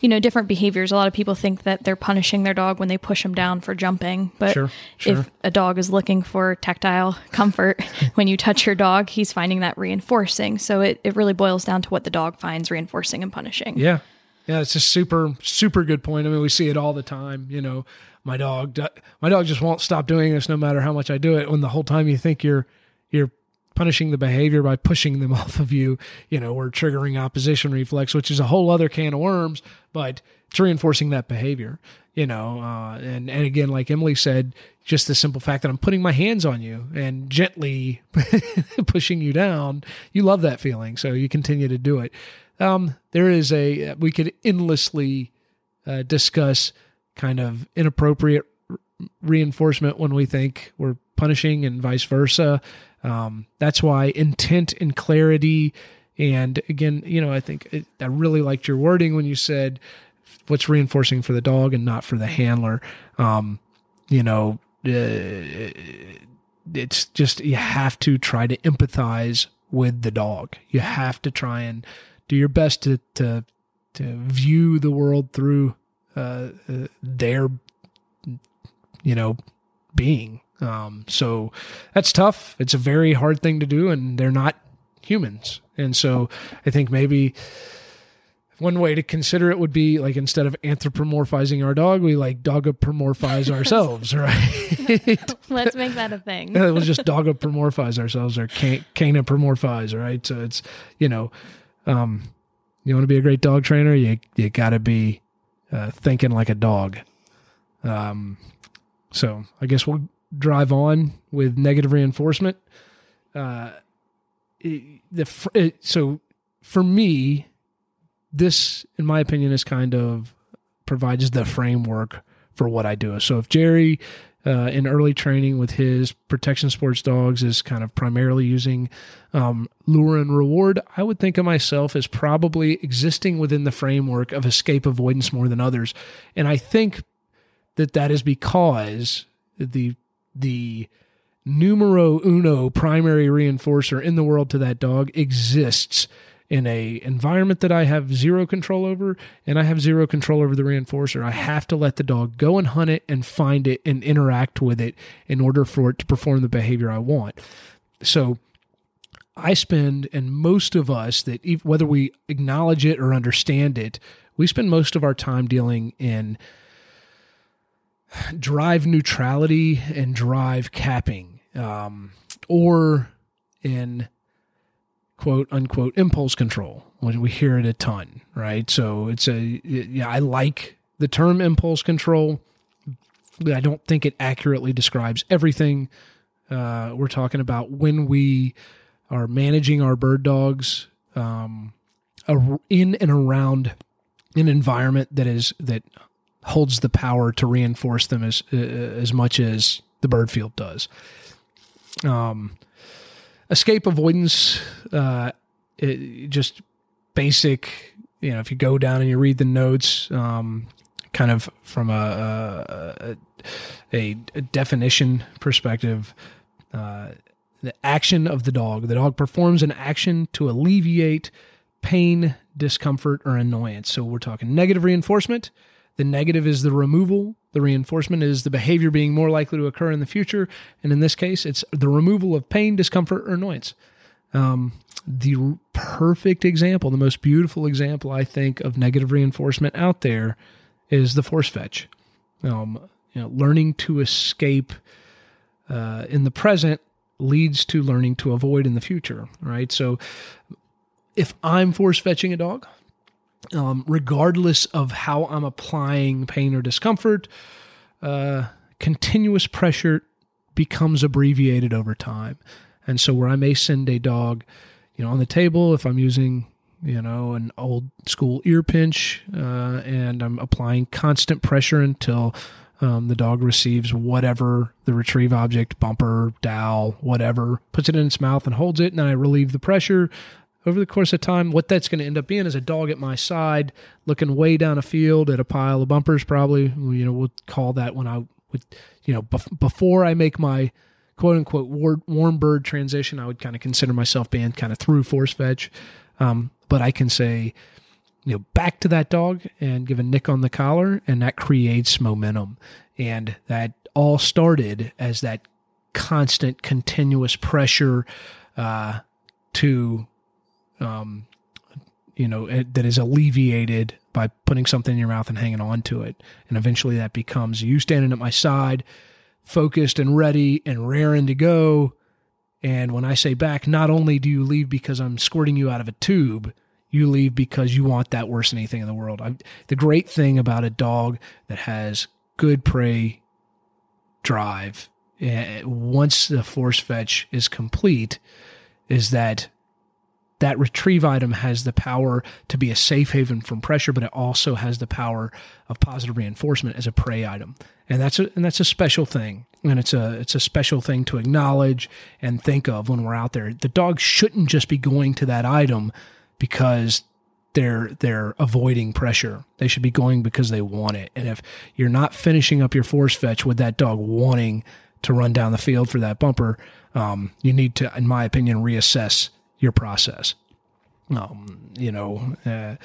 you know, different behaviors. A lot of people think that they're punishing their dog when they push them down for jumping. But sure, sure. if a dog is looking for tactile comfort when you touch your dog, he's finding that reinforcing. So it, it really boils down to what the dog finds reinforcing and punishing. Yeah. Yeah. It's a super, super good point. I mean, we see it all the time. You know, my dog, my dog just won't stop doing this no matter how much I do it. When the whole time you think you're, you're punishing the behavior by pushing them off of you, you know, or triggering opposition reflex, which is a whole other can of worms, but it's reinforcing that behavior. you know, uh, and and again, like Emily said, just the simple fact that I'm putting my hands on you and gently pushing you down, you love that feeling, so you continue to do it. Um, there is a we could endlessly uh, discuss kind of inappropriate reinforcement when we think we're punishing and vice versa. Um, that's why intent and clarity. And again, you know, I think it, I really liked your wording when you said what's reinforcing for the dog and not for the handler. Um, you know, uh, it's just you have to try to empathize with the dog. You have to try and do your best to to to view the world through uh, uh, their you know being. Um, so that's tough. It's a very hard thing to do, and they're not humans. And so I think maybe one way to consider it would be like instead of anthropomorphizing our dog, we like dogopomorphize ourselves, right? Let's make that a thing. we'll just dogopomorphize ourselves or can- canopomorphize, right? So it's you know, um, you want to be a great dog trainer, you you got to be uh, thinking like a dog. Um, so I guess we'll drive on with negative reinforcement. Uh, it, the it, so for me, this, in my opinion, is kind of provides the framework for what I do. So if Jerry uh, in early training with his protection sports dogs is kind of primarily using um, lure and reward, I would think of myself as probably existing within the framework of escape avoidance more than others. And I think that that is because the the numero uno primary reinforcer in the world to that dog exists in a environment that I have zero control over and I have zero control over the reinforcer. I have to let the dog go and hunt it and find it and interact with it in order for it to perform the behavior I want. So I spend and most of us that whether we acknowledge it or understand it, we spend most of our time dealing in drive neutrality and drive capping um, or in quote unquote impulse control when we hear it a ton, right? So it's a, yeah, I like the term impulse control. I don't think it accurately describes everything. Uh, we're talking about when we are managing our bird dogs um, in and around an environment that is that holds the power to reinforce them as uh, as much as the bird field does. Um, escape avoidance, uh, it, just basic. You know, if you go down and you read the notes, um, kind of from a a, a definition perspective, uh, the action of the dog. The dog performs an action to alleviate pain, discomfort, or annoyance. So we're talking negative reinforcement. The negative is the removal the reinforcement is the behavior being more likely to occur in the future. And in this case, it's the removal of pain, discomfort, or annoyance. Um, the perfect example, the most beautiful example, I think, of negative reinforcement out there is the force fetch. Um, you know, learning to escape uh, in the present leads to learning to avoid in the future, right? So if I'm force fetching a dog, um, regardless of how I'm applying pain or discomfort, uh, continuous pressure becomes abbreviated over time. And so, where I may send a dog, you know, on the table, if I'm using, you know, an old school ear pinch, uh, and I'm applying constant pressure until um, the dog receives whatever the retrieve object, bumper, dowel, whatever, puts it in its mouth and holds it, and then I relieve the pressure over the course of time, what that's going to end up being is a dog at my side, looking way down a field at a pile of bumpers. Probably, you know, we'll call that when I would, you know, bef- before I make my quote unquote war- warm bird transition, I would kind of consider myself being kind of through force fetch. Um, but I can say, you know, back to that dog and give a nick on the collar, and that creates momentum. And that all started as that constant, continuous pressure uh, to um, you know, it, that is alleviated by putting something in your mouth and hanging on to it. And eventually that becomes you standing at my side, focused and ready and raring to go. And when I say back, not only do you leave because I'm squirting you out of a tube, You leave because you want that worse than anything in the world. I, the great thing about a dog that has good prey drive, uh, once the force fetch is complete, is that that retrieve item has the power to be a safe haven from pressure, but it also has the power of positive reinforcement as a prey item, and that's a and that's a special thing, and it's a it's a special thing to acknowledge and think of when we're out there. The dog shouldn't just be going to that item because they're they're avoiding pressure. They should be going because they want it. And if you're not finishing up your force fetch with that dog wanting to run down the field for that bumper, um, you need to, in my opinion, reassess your process. Um, you know, uh,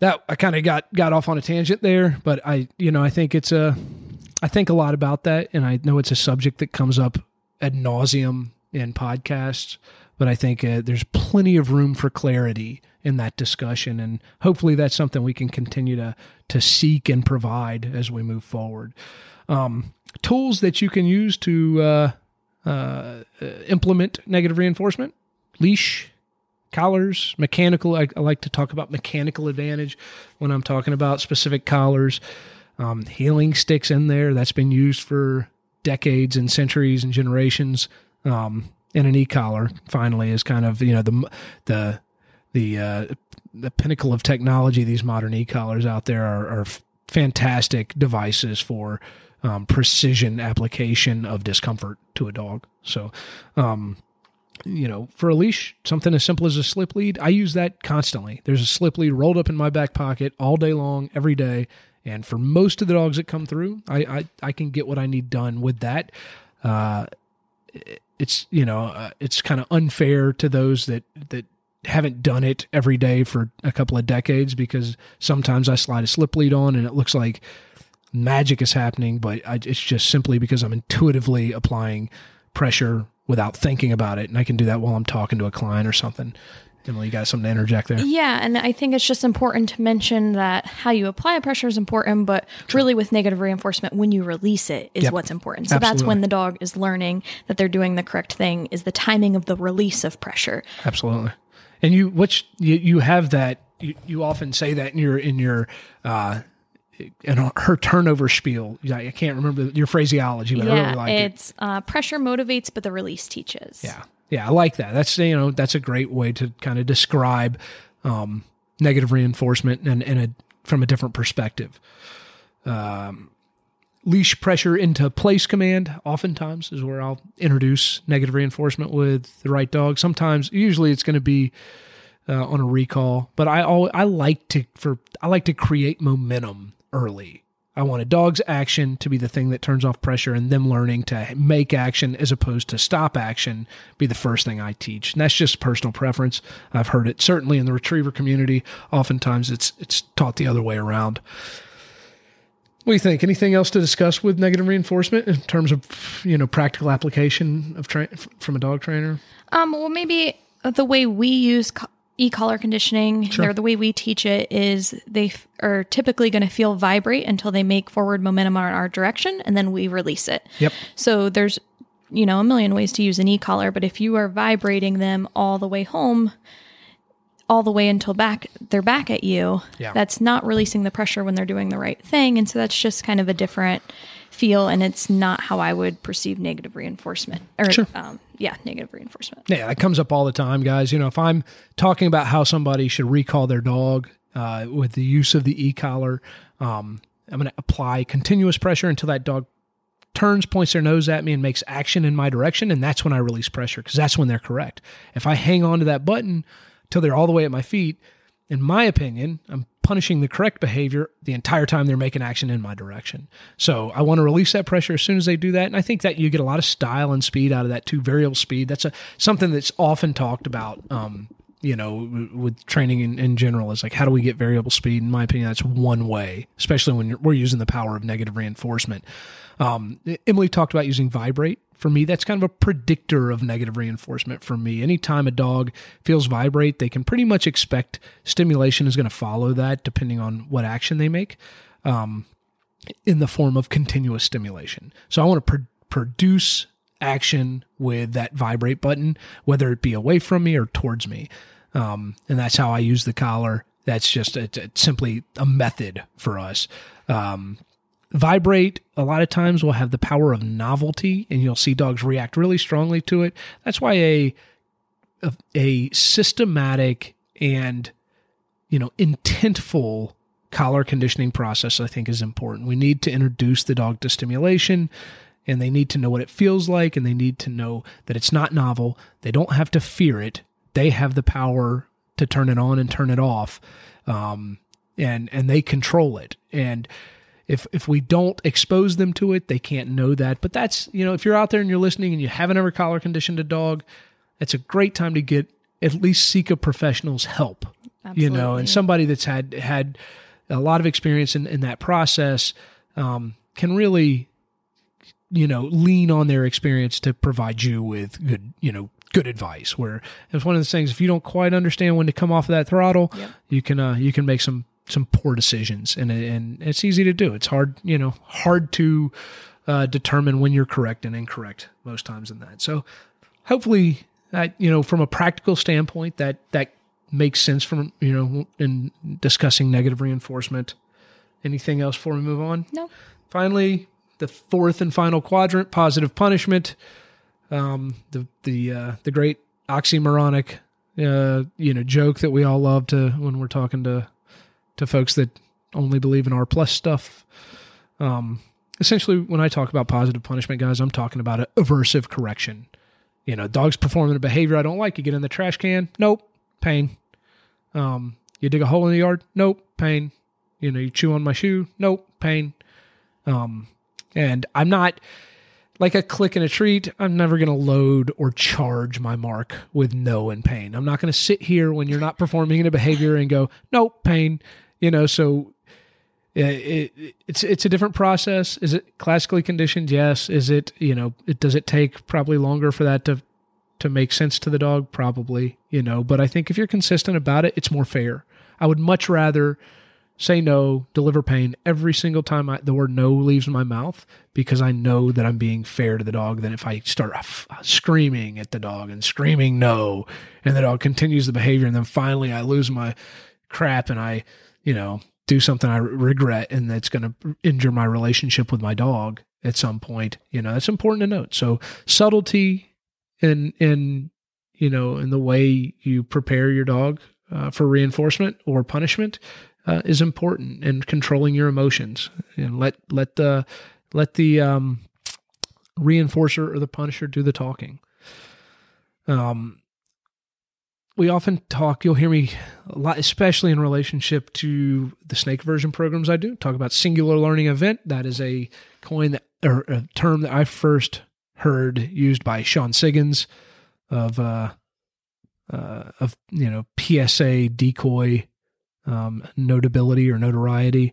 that I kind of got got off on a tangent there, but I, you know, I think it's a, I think a lot about that, and I know it's a subject that comes up ad nauseum in podcasts, but I think uh, there's plenty of room for clarity in that discussion, and hopefully that's something we can continue to to seek and provide as we move forward. Um, tools that you can use to uh, uh, implement negative reinforcement: leash, collars, mechanical. I, I, like to talk about mechanical advantage when I'm talking about specific collars. Um, heeling sticks in there that's been used for decades and centuries and generations. Um, and an e-collar finally is kind of you know the the the uh, the pinnacle of technology. These modern e-collars out there are, are fantastic devices for um, precision application of discomfort to a dog. So, um, you know, for a leash, something as simple as a slip lead, I use that constantly. There's a slip lead rolled up in my back pocket all day long, every day. And for most of the dogs that come through, I, I, I can get what I need done with that. Uh, it's, you know, uh, it's kind of unfair to those that, that haven't done it every day for a couple of decades because sometimes I slide a slip lead on and it looks like magic is happening, but I, it's just simply because I'm intuitively applying pressure without thinking about it. And I can do that while I'm talking to a client or something. Emily, you got something to interject there? Yeah, and I think it's just important to mention that how you apply a pressure is important, but sure. really with negative reinforcement, when you release it is yep. what's important. So Absolutely. that's when the dog is learning that they're doing the correct thing is the timing of the release of pressure. Absolutely. And you, which you, you have that, you, you often say that in your, in your, uh, and her turnover spiel. I can't remember your phraseology, but yeah, I really like it's, it. uh, pressure motivates, but the release teaches. Yeah, yeah, I like that. That's you know that's a great way to kind of describe um, negative reinforcement and, and a, from a different perspective. Um, leash pressure into place command oftentimes is where I'll introduce negative reinforcement with the right dog. Sometimes, usually, it's going to be uh, on a recall, but I I like to for I like to create momentum early. I want a dog's action to be the thing that turns off pressure and them learning to make action as opposed to stop action be the first thing I teach. And that's just personal preference. I've heard it certainly in the retriever community. Oftentimes it's it's taught the other way around. What do you think? Anything else to discuss with negative reinforcement in terms of you know practical application of tra- from a dog trainer? Um, well, maybe the way we use e-collar conditioning sure. the way we teach it is they f- are typically going to feel vibrate until they make forward momentum on our direction and then we release it yep so there's you know a million ways to use an e-collar but if you are vibrating them all the way home all the way until back they're back at you yeah. that's not releasing the pressure when they're doing the right thing and so that's just kind of a different feel and it's not how i would perceive negative reinforcement or sure. um, yeah, negative reinforcement. Yeah, that comes up all the time, guys. You know, if I'm talking about how somebody should recall their dog uh, with the use of the e collar, um, I'm going to apply continuous pressure until that dog turns, points their nose at me, and makes action in my direction. And that's when I release pressure because that's when they're correct. If I hang on to that button till they're all the way at my feet, in my opinion, I'm punishing the correct behavior the entire time they're making action in my direction. So I want to release that pressure as soon as they do that. And I think that you get a lot of style and speed out of that too. Variable speed. That's a something that's often talked about. Um, you know, with training in, in general, is like how do we get variable speed? In my opinion, that's one way, especially when we're using the power of negative reinforcement. Um, Emily talked about using vibrate for me, that's kind of a predictor of negative reinforcement for me. Anytime a dog feels vibrate, they can pretty much expect stimulation is going to follow that depending on what action they make um, in the form of continuous stimulation. So I want to pr- produce action with that vibrate button, whether it be away from me or towards me. Um, and that's how I use the collar. That's just it's, simply a method for us. Um, vibrate a lot of times will have the power of novelty, and you'll see dogs react really strongly to it. That's why a a, a systematic and you know intentful collar conditioning process I think is important. We need to introduce the dog to stimulation and they need to know what it feels like and they need to know that it's not novel. They don't have to fear it. They have the power to turn it on and turn it off. Um, and and they control it. And if if we don't expose them to it, they can't know that. But that's you know, if you're out there and you're listening and you haven't ever collar conditioned a dog, it's a great time to get at least seek a professional's help. Absolutely. You know, and somebody that's had had a lot of experience in, in that process um, can really you know lean on their experience to provide you with good you know good advice where it's one of the things if you don't quite understand when to come off of that throttle Yep. you can uh, you can make some some poor decisions and and it's easy to do. It's hard you know hard to uh, determine when you're correct and incorrect most times in that. So hopefully that you know from a practical standpoint that that makes sense from you know in discussing negative reinforcement. Anything else before we move on? No. finally the fourth and final quadrant positive punishment. Um the the uh the great oxymoronic uh you know joke that we all love to when we're talking to to folks that only believe in R plus stuff um essentially when i talk about positive punishment guys i'm talking about a aversive correction you know dogs performing a behavior i don't like you get in the trash can nope pain um you dig a hole in the yard nope pain you know you chew on my shoe nope pain um and I'm not like a click and a treat. I'm never going to load or charge my mark with no and pain. I'm not going to sit here when you're not performing in a behavior and go, nope, pain. You know, so it, it, it's it's a different process. Is it classically conditioned? Yes. Is it you know? It, does it take probably longer for that to to make sense to the dog? Probably. You know, but I think if you're consistent about it, it's more fair. I would much rather say no, deliver pain every single time I, the word no leaves my mouth because I know that I'm being fair to the dog than if I start f- screaming at the dog and screaming no and the dog continues the behavior and then finally I lose my crap and I, you know, do something I regret and that's going to injure my relationship with my dog at some point. You know, that's important to note. So subtlety in in you know in the way you prepare your dog uh, for reinforcement or punishment uh, is important and controlling your emotions and let let the let the um, reinforcer or the punisher do the talking. Um, we often talk. You'll hear me a lot, especially in relationship to the snake aversion programs. I do talk about singular learning event. That is a coin that or a term that I first heard used by Sean Siggins of uh, uh, of you know PSA decoy um, notability or notoriety.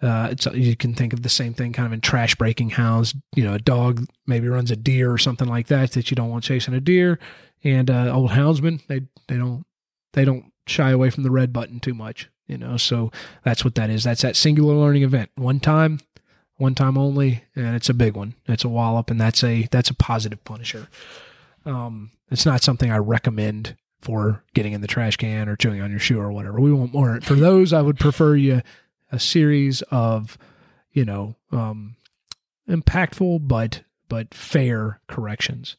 Uh, it's you can think of the same thing kind of in trash breaking hounds. You know, a dog maybe runs a deer or something like that that you don't want chasing a deer, and uh, old houndsmen they they don't they don't shy away from the red button too much. You know, so that's what that is. That's that singular learning event. One time, one time only, and it's a big one. It's a wallop, and that's a that's a positive punisher. Um, it's not something I recommend for getting in the trash can or chewing on your shoe or whatever. We want more. For those, I would prefer you a series of, you know, um, impactful but but fair corrections.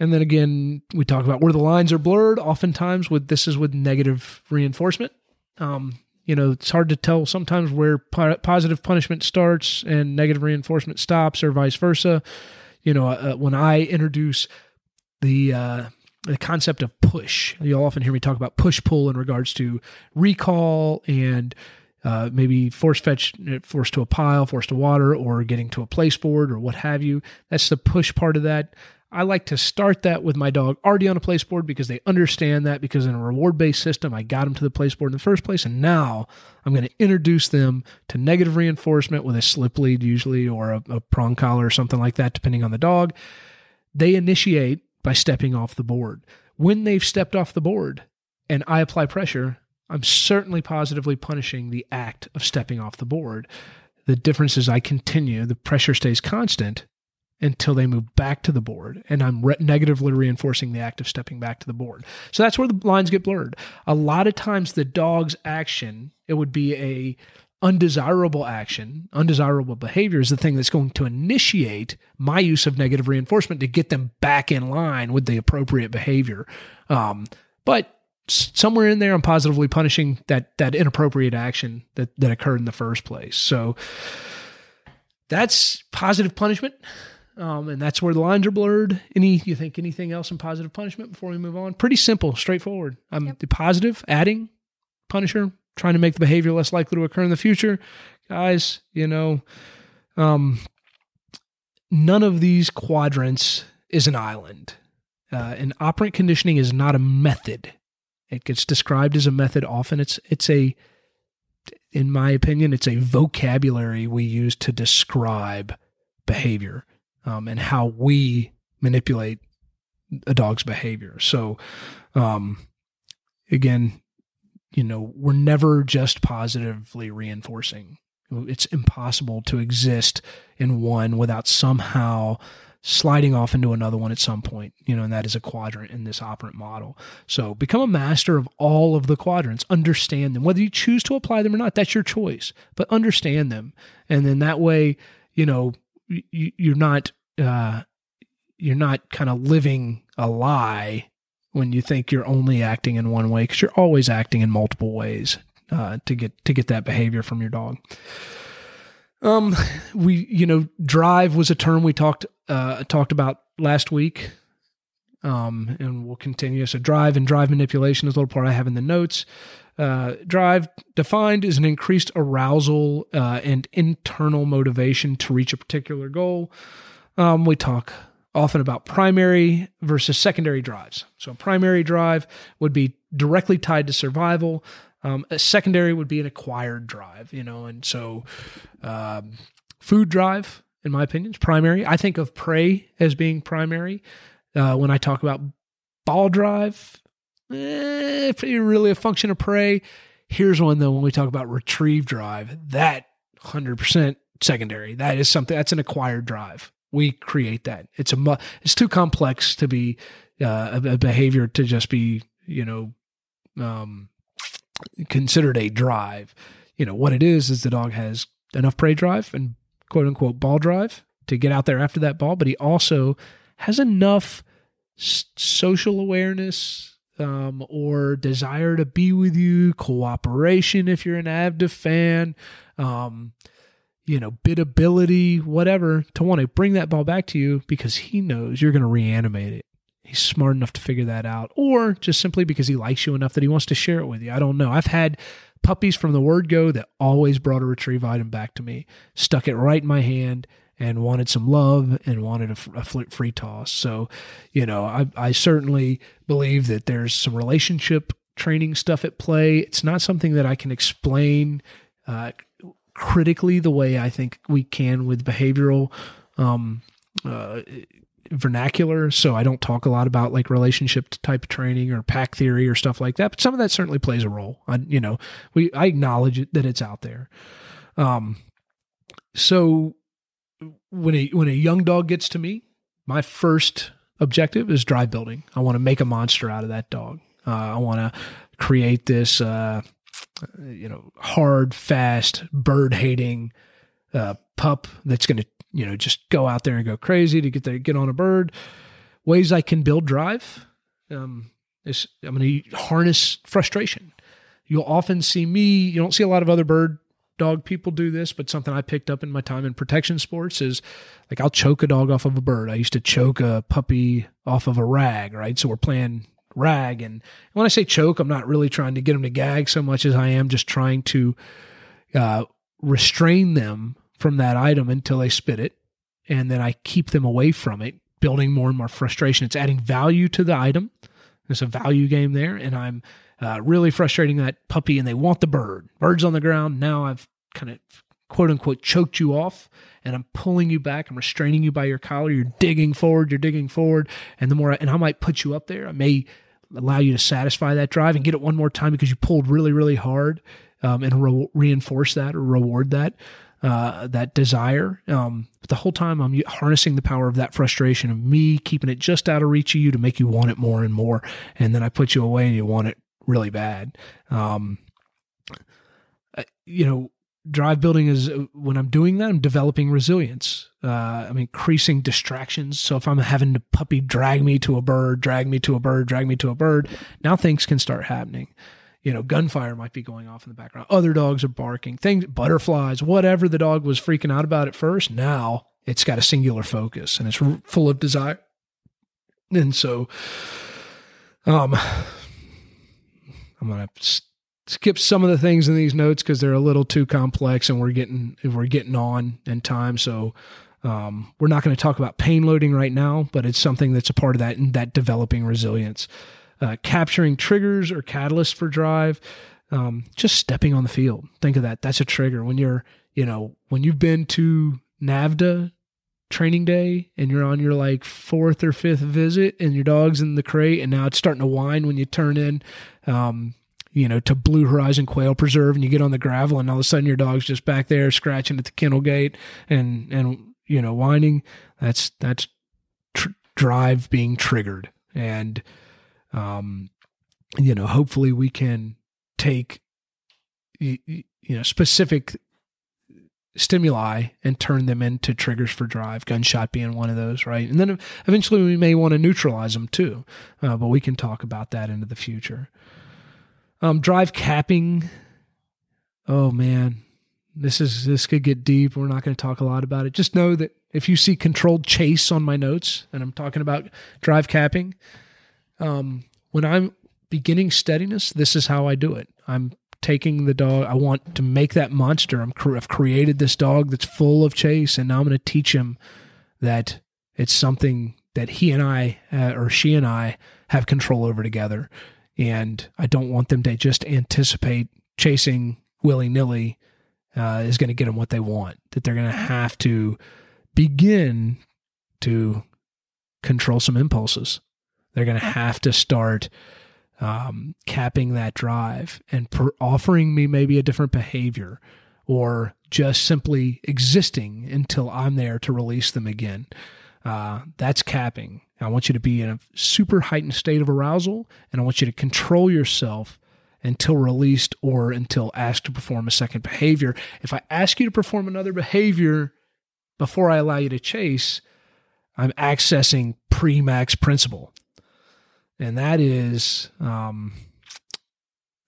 And then again, we talk about where the lines are blurred. Oftentimes, with this is with negative reinforcement. Um, you know, it's hard to tell sometimes where po- positive punishment starts and negative reinforcement stops, or vice versa. You know, uh, when I introduce the uh, the concept of push. You'll often hear me talk about push pull in regards to recall and uh, maybe force fetch, force to a pile, force to water, or getting to a place board or what have you. That's the push part of that. I like to start that with my dog already on a place board because they understand that because in a reward based system, I got them to the place board in the first place. And now I'm going to introduce them to negative reinforcement with a slip lead, usually, or a, a prong collar or something like that, depending on the dog. They initiate by stepping off the board. When they've stepped off the board and I apply pressure, I'm certainly positively punishing the act of stepping off the board. The difference is I continue, the pressure stays constant, until they move back to the board. And i'm re- negatively reinforcing the act of stepping back to the board. So that's where the lines get blurred. A lot of times the dog's action it would be a undesirable action undesirable behavior is the thing that's going to initiate my use of negative reinforcement to get them back in line with the appropriate behavior. Um, but somewhere in there i'm positively punishing that that inappropriate action that that occurred in the first place. So that's positive punishment um, and that's where the lines are blurred. Any you think anything else in positive punishment before we move on? Pretty simple, straightforward. I'm yep. the positive, adding punisher, trying to make the behavior less likely to occur in the future. Guys, you know, um, none of these quadrants is an island. Uh, and operant conditioning is not a method. It gets described as a method often. It's it's a in my opinion, it's a vocabulary we use to describe behavior um, and how we manipulate a dog's behavior. So, um, again, you know, we're never just positively reinforcing. It's impossible to exist in one without somehow sliding off into another one at some point, you know, and that is a quadrant in this operant model. So become a master of all of the quadrants, understand them, whether you choose to apply them or not, that's your choice, but understand them. And then that way, you know, you're not uh, you're not kind of living a lie when you think you're only acting in one way because you're always acting in multiple ways uh, to get to get that behavior from your dog. Um, we you know drive was a term we talked uh, talked about last week. Um, and we'll continue. So drive and drive manipulation is a little part I have in the notes. Uh, drive defined is an increased arousal uh, and internal motivation to reach a particular goal. Um, we talk often about primary versus secondary drives. So, a primary drive would be directly tied to survival. Um, a secondary would be an acquired drive, you know, and so um, food drive, in my opinion, is primary. I think of prey as being primary. Uh, when I talk about ball drive, eh, really a function of prey. Here's one though, when we talk about retrieve drive, that 100% secondary. That is something that's an acquired drive we create that. It's a it's too complex to be uh, a, a, behavior to just be you know um, considered a drive. You know what it is is the dog has enough prey drive and quote unquote ball drive to get out there after that ball, but he also has enough social awareness um, or desire to be with you, cooperation if you're an Avda fan. Um, you know, ability, whatever, to want to bring that ball back to you because he knows you're going to reanimate it. He's smart enough to figure that out, or just simply because he likes you enough that he wants to share it with you. I don't know. I've had puppies from the word go that always brought a retrieve item back to me, stuck it right in my hand, and wanted some love and wanted a, a free toss. So, you know, I, I certainly believe that there's some relationship training stuff at play. It's not something that I can explain uh, critically the way I think we can with behavioral um, uh, vernacular. So I don't talk a lot about like relationship type training or pack theory or stuff like that. But some of that certainly plays a role. I, you know, we I acknowledge that it's out there. Um, so when a when a young dog gets to me, my first objective is drive building. I want to make a monster out of that dog. Uh, I want to create this. Uh, you know, hard, fast, bird hating uh, pup that's going to, you know, just go out there and go crazy to get the, get on a bird. Ways I can build drive um, is I'm going to harness frustration. You'll often see me. You don't see a lot of other bird dog people do this, but something I picked up in my time in protection sports is like I'll choke a dog off of a bird. I used to choke a puppy off of a rag, right? So we're playing rag. And when I say choke, I'm not really trying to get them to gag so much as I am just trying to uh, restrain them from that item until they spit it. And then I keep them away from it, building more and more frustration. It's adding value to the item. There's a value game there. And I'm uh, really frustrating that puppy, and they want the bird. Bird's on the ground. Now I've kind of quote unquote choked you off and I'm pulling you back. I'm restraining you by your collar. You're digging forward. You're digging forward. And the more, I, and I might put you up there. I may allow you to satisfy that drive and get it one more time because you pulled really, really hard um, and re- reinforce that or reward that. uh, that desire. Um, but the whole time I'm harnessing the power of that frustration of me keeping it just out of reach of you to make you want it more and more. And then I put you away and you want it really bad. Um, you know, drive building is when I'm doing that, I'm developing resilience. Uh, I'm increasing distractions. So if I'm having the puppy drag me to a bird, drag me to a bird, drag me to a bird, now things can start happening. You know, gunfire might be going off in the background. Other dogs are barking, things, butterflies, whatever the dog was freaking out about at first. Now it's got a singular focus and it's full of desire. And so, um, I'm going to skip some of the things in these notes because they're a little too complex and we're getting we're getting on in time. So um, we're not going to talk about pain loading right now, but it's something that's a part of that that developing resilience. Uh, capturing triggers or catalysts for drive, um, just stepping on the field. Think of that. That's a trigger when you're, you know, when you've been to NAVHDA training day and you're on your like fourth or fifth visit and your dog's in the crate and now it's starting to whine when you turn in um, you know, to Blue Horizon Quail Preserve, and you get on the gravel, and all of a sudden your dog's just back there scratching at the kennel gate and and you know whining. That's that's tr- drive being triggered, and um, you know, hopefully we can take you, you know specific stimuli and turn them into triggers for drive, gunshot being one of those, right? And then eventually we may want to neutralize them too, uh, but we can talk about that into the future. Um, drive capping. Oh man, this is this could get deep. We're not going to talk a lot about it. Just know that if you see controlled chase on my notes, and I'm talking about drive capping, um, when I'm beginning steadiness, this is how I do it. I'm taking the dog. I want to make that monster. I'm I've created this dog that's full of chase, and now I'm going to teach him that it's something that he and I uh, or she and I have control over together. And I don't want them to just anticipate chasing willy nilly uh, is going to get them what they want. That they're going to have to begin to control some impulses. They're going to have to start um, capping that drive and per- offering me maybe a different behavior or just simply existing until I'm there to release them again. Uh, that's capping. I want you to be in a super heightened state of arousal, and I want you to control yourself until released or until asked to perform a second behavior. If I ask you to perform another behavior before I allow you to chase, I'm accessing Premack's principle. And that is um,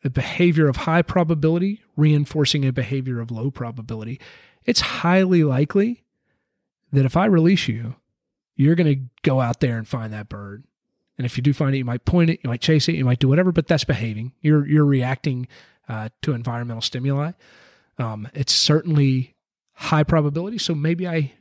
a behavior of high probability reinforcing a behavior of low probability. It's highly likely that if I release you, you're going to go out there and find that bird. And if you do find it, you might point it, you might chase it, you might do whatever, but that's behaving. You're you're reacting uh, to environmental stimuli. Um, it's certainly high probability. So maybe I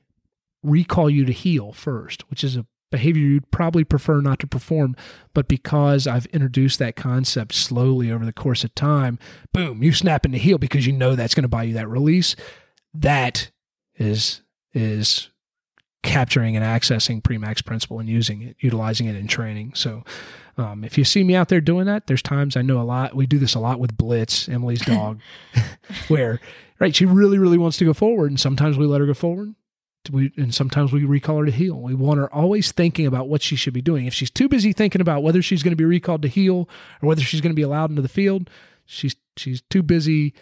recall you to heel first, which is a behavior you'd probably prefer not to perform. But because I've introduced that concept slowly over the course of time, boom, you snap into heel because you know that's going to buy you that release. That is is capturing and accessing Premack's principle and using it, utilizing it in training. So, um, if you see me out there doing that, there's times I know a lot. We do this a lot with Blitz, Emily's dog, where right she really really wants to go forward, and sometimes we let her go forward. We, and sometimes we recall her to heel. We want her always thinking about what she should be doing. If she's too busy thinking about whether she's going to be recalled to heel or whether she's going to be allowed into the field, she's she's too busy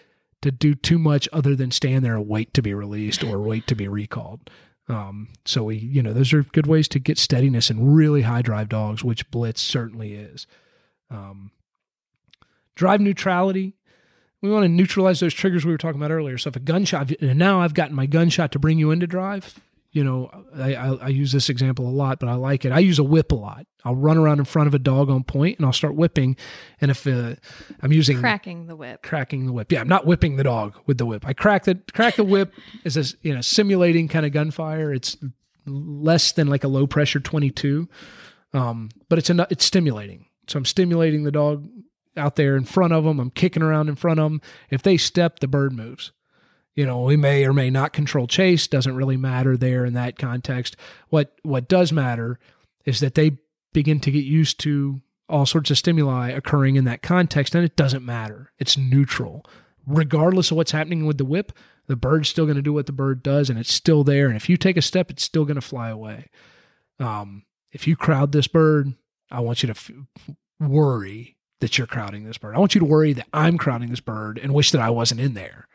to do too much other than stand there and wait to be released or wait to be recalled. Um, so we, you know, those are good ways to get steadiness in really high drive dogs, which Blitz certainly is. Um, drive neutrality. We want to neutralize those triggers we were talking about earlier. So if a gunshot, and now I've gotten my gunshot to bring you into drive, you know, I, I, I, use this example a lot, but I like it. I use a whip a lot. I'll run around in front of a dog on point and I'll start whipping. And if uh, I'm using cracking the whip, cracking the whip, yeah, I'm not whipping the dog with the whip. I crack the crack the whip is a you know simulating kind of gunfire. It's less than like a low pressure 22, um, but it's a, it's stimulating. So I'm stimulating the dog out there in front of them. I'm kicking around in front of them. If they step, the bird moves. You know, we may or may not control chase. Doesn't really matter there in that context. What what does matter is that they begin to get used to all sorts of stimuli occurring in that context, and it doesn't matter. It's neutral. regardless of what's happening with the whip, the bird's still going to do what the bird does and it's still there. And if you take a step, it's still going to fly away. Um, if you crowd this bird, I want you to f- worry that you're crowding this bird. I want you to worry that I'm crowding this bird and wish that I wasn't in there,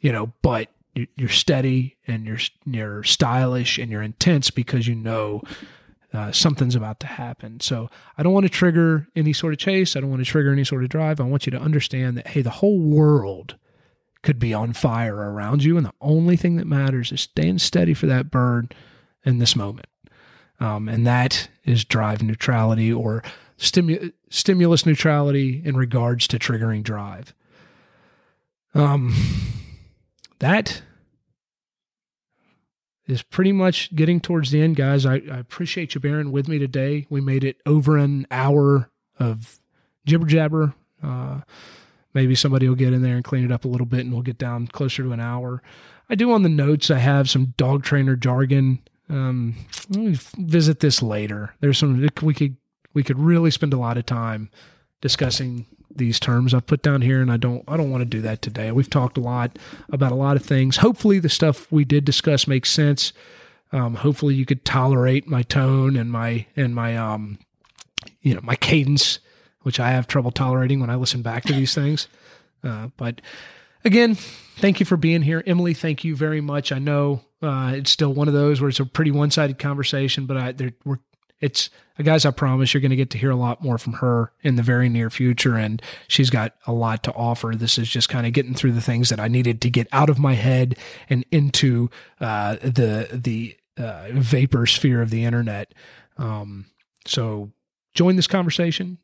you know, but you're steady and you're, you're stylish and you're intense because you know uh, something's about to happen. So I don't want to trigger any sort of chase. I don't want to trigger any sort of drive. I want you to understand that, hey, the whole world could be on fire around you. And the only thing that matters is staying steady for that bird in this moment. Um, and that is drive neutrality or stimu- stimulus neutrality in regards to triggering drive. Um, that is pretty much getting towards the end, guys. I, I, appreciate you bearing with me today. We made it over an hour of jibber jabber. Uh, maybe somebody will get in there and clean it up a little bit, and we'll get down closer to an hour. I do on the notes. I have some dog trainer jargon. Um, visit this later. There's some we could we could really spend a lot of time discussing these terms I've put down here, and I don't I don't want to do that today. We've talked a lot about a lot of things. Hopefully, the stuff we did discuss makes sense. Um, hopefully, you could tolerate my tone and my and my um, you know my cadence, which I have trouble tolerating when I listen back to these things. Uh, but again, thank you for being here, Emily. Thank you very much. I know uh, it's still one of those where it's a pretty one sided conversation, but I, there, we're it's guys, I promise you're going to get to hear a lot more from her in the very near future. And she's got a lot to offer. This is just kind of getting through the things that I needed to get out of my head and into uh, the, the uh, vapor sphere of the internet. Um, so join this conversation.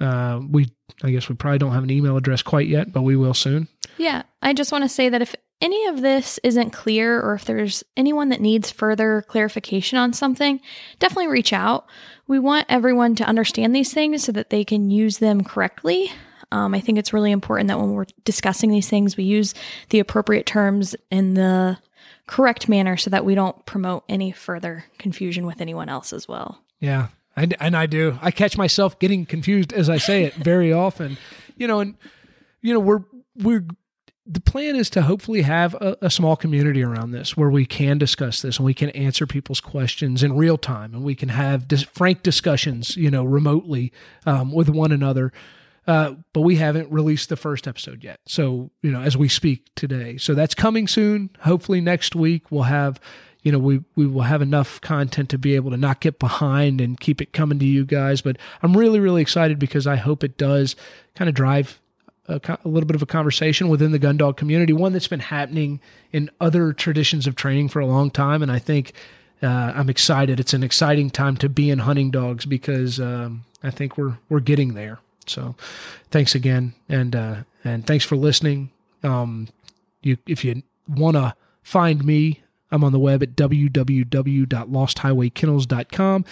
Uh, we, I guess we probably don't have an email address quite yet, but we will soon. Yeah. I just want to say that if any of this isn't clear or if there's anyone that needs further clarification on something, definitely reach out. We want everyone to understand these things so that they can use them correctly. Um, I think it's really important that when we're discussing these things, we use the appropriate terms in the correct manner so that we don't promote any further confusion with anyone else as well. Yeah. And, and I do. I catch myself getting confused as I say it very often. You know, and you know, we're we're the plan is to hopefully have a, a, small community around this where we can discuss this and we can answer people's questions in real time and we can have dis- frank discussions, you know, remotely um, with one another. Uh, but we haven't released the first episode yet. So, you know, as we speak today. So that's coming soon. Hopefully next week we'll have, you know, we, we will have enough content to be able to not get behind and keep it coming to you guys. But I'm really, really excited because I hope it does kind of drive a, a, little bit of a conversation within the gun dog community, one that's been happening in other traditions of training for a long time. And I think uh, I'm excited. It's an exciting time to be in hunting dogs because um, I think we're we're getting there. So, thanks again, and uh, and thanks for listening. Um, you if you want to find me, I'm on the web at www.losthighwaykennels.com.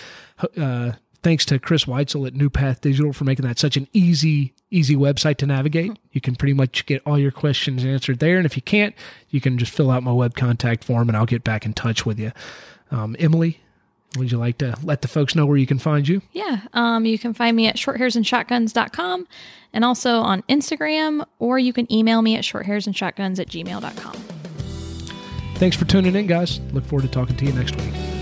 Uh, thanks to Chris Weitzel at New Path Digital for making that such an easy, easy website to navigate. You can pretty much get all your questions answered there. And if you can't, you can just fill out my web contact form and I'll get back in touch with you. Um, Emily, would you like to let the folks know where you can find you? Yeah. Um, you can find me at shorthairsandshotguns.com and also on Instagram, or you can email me at shorthairsandshotguns at gmail.com. Thanks for tuning in, guys. Look forward to talking to you next week.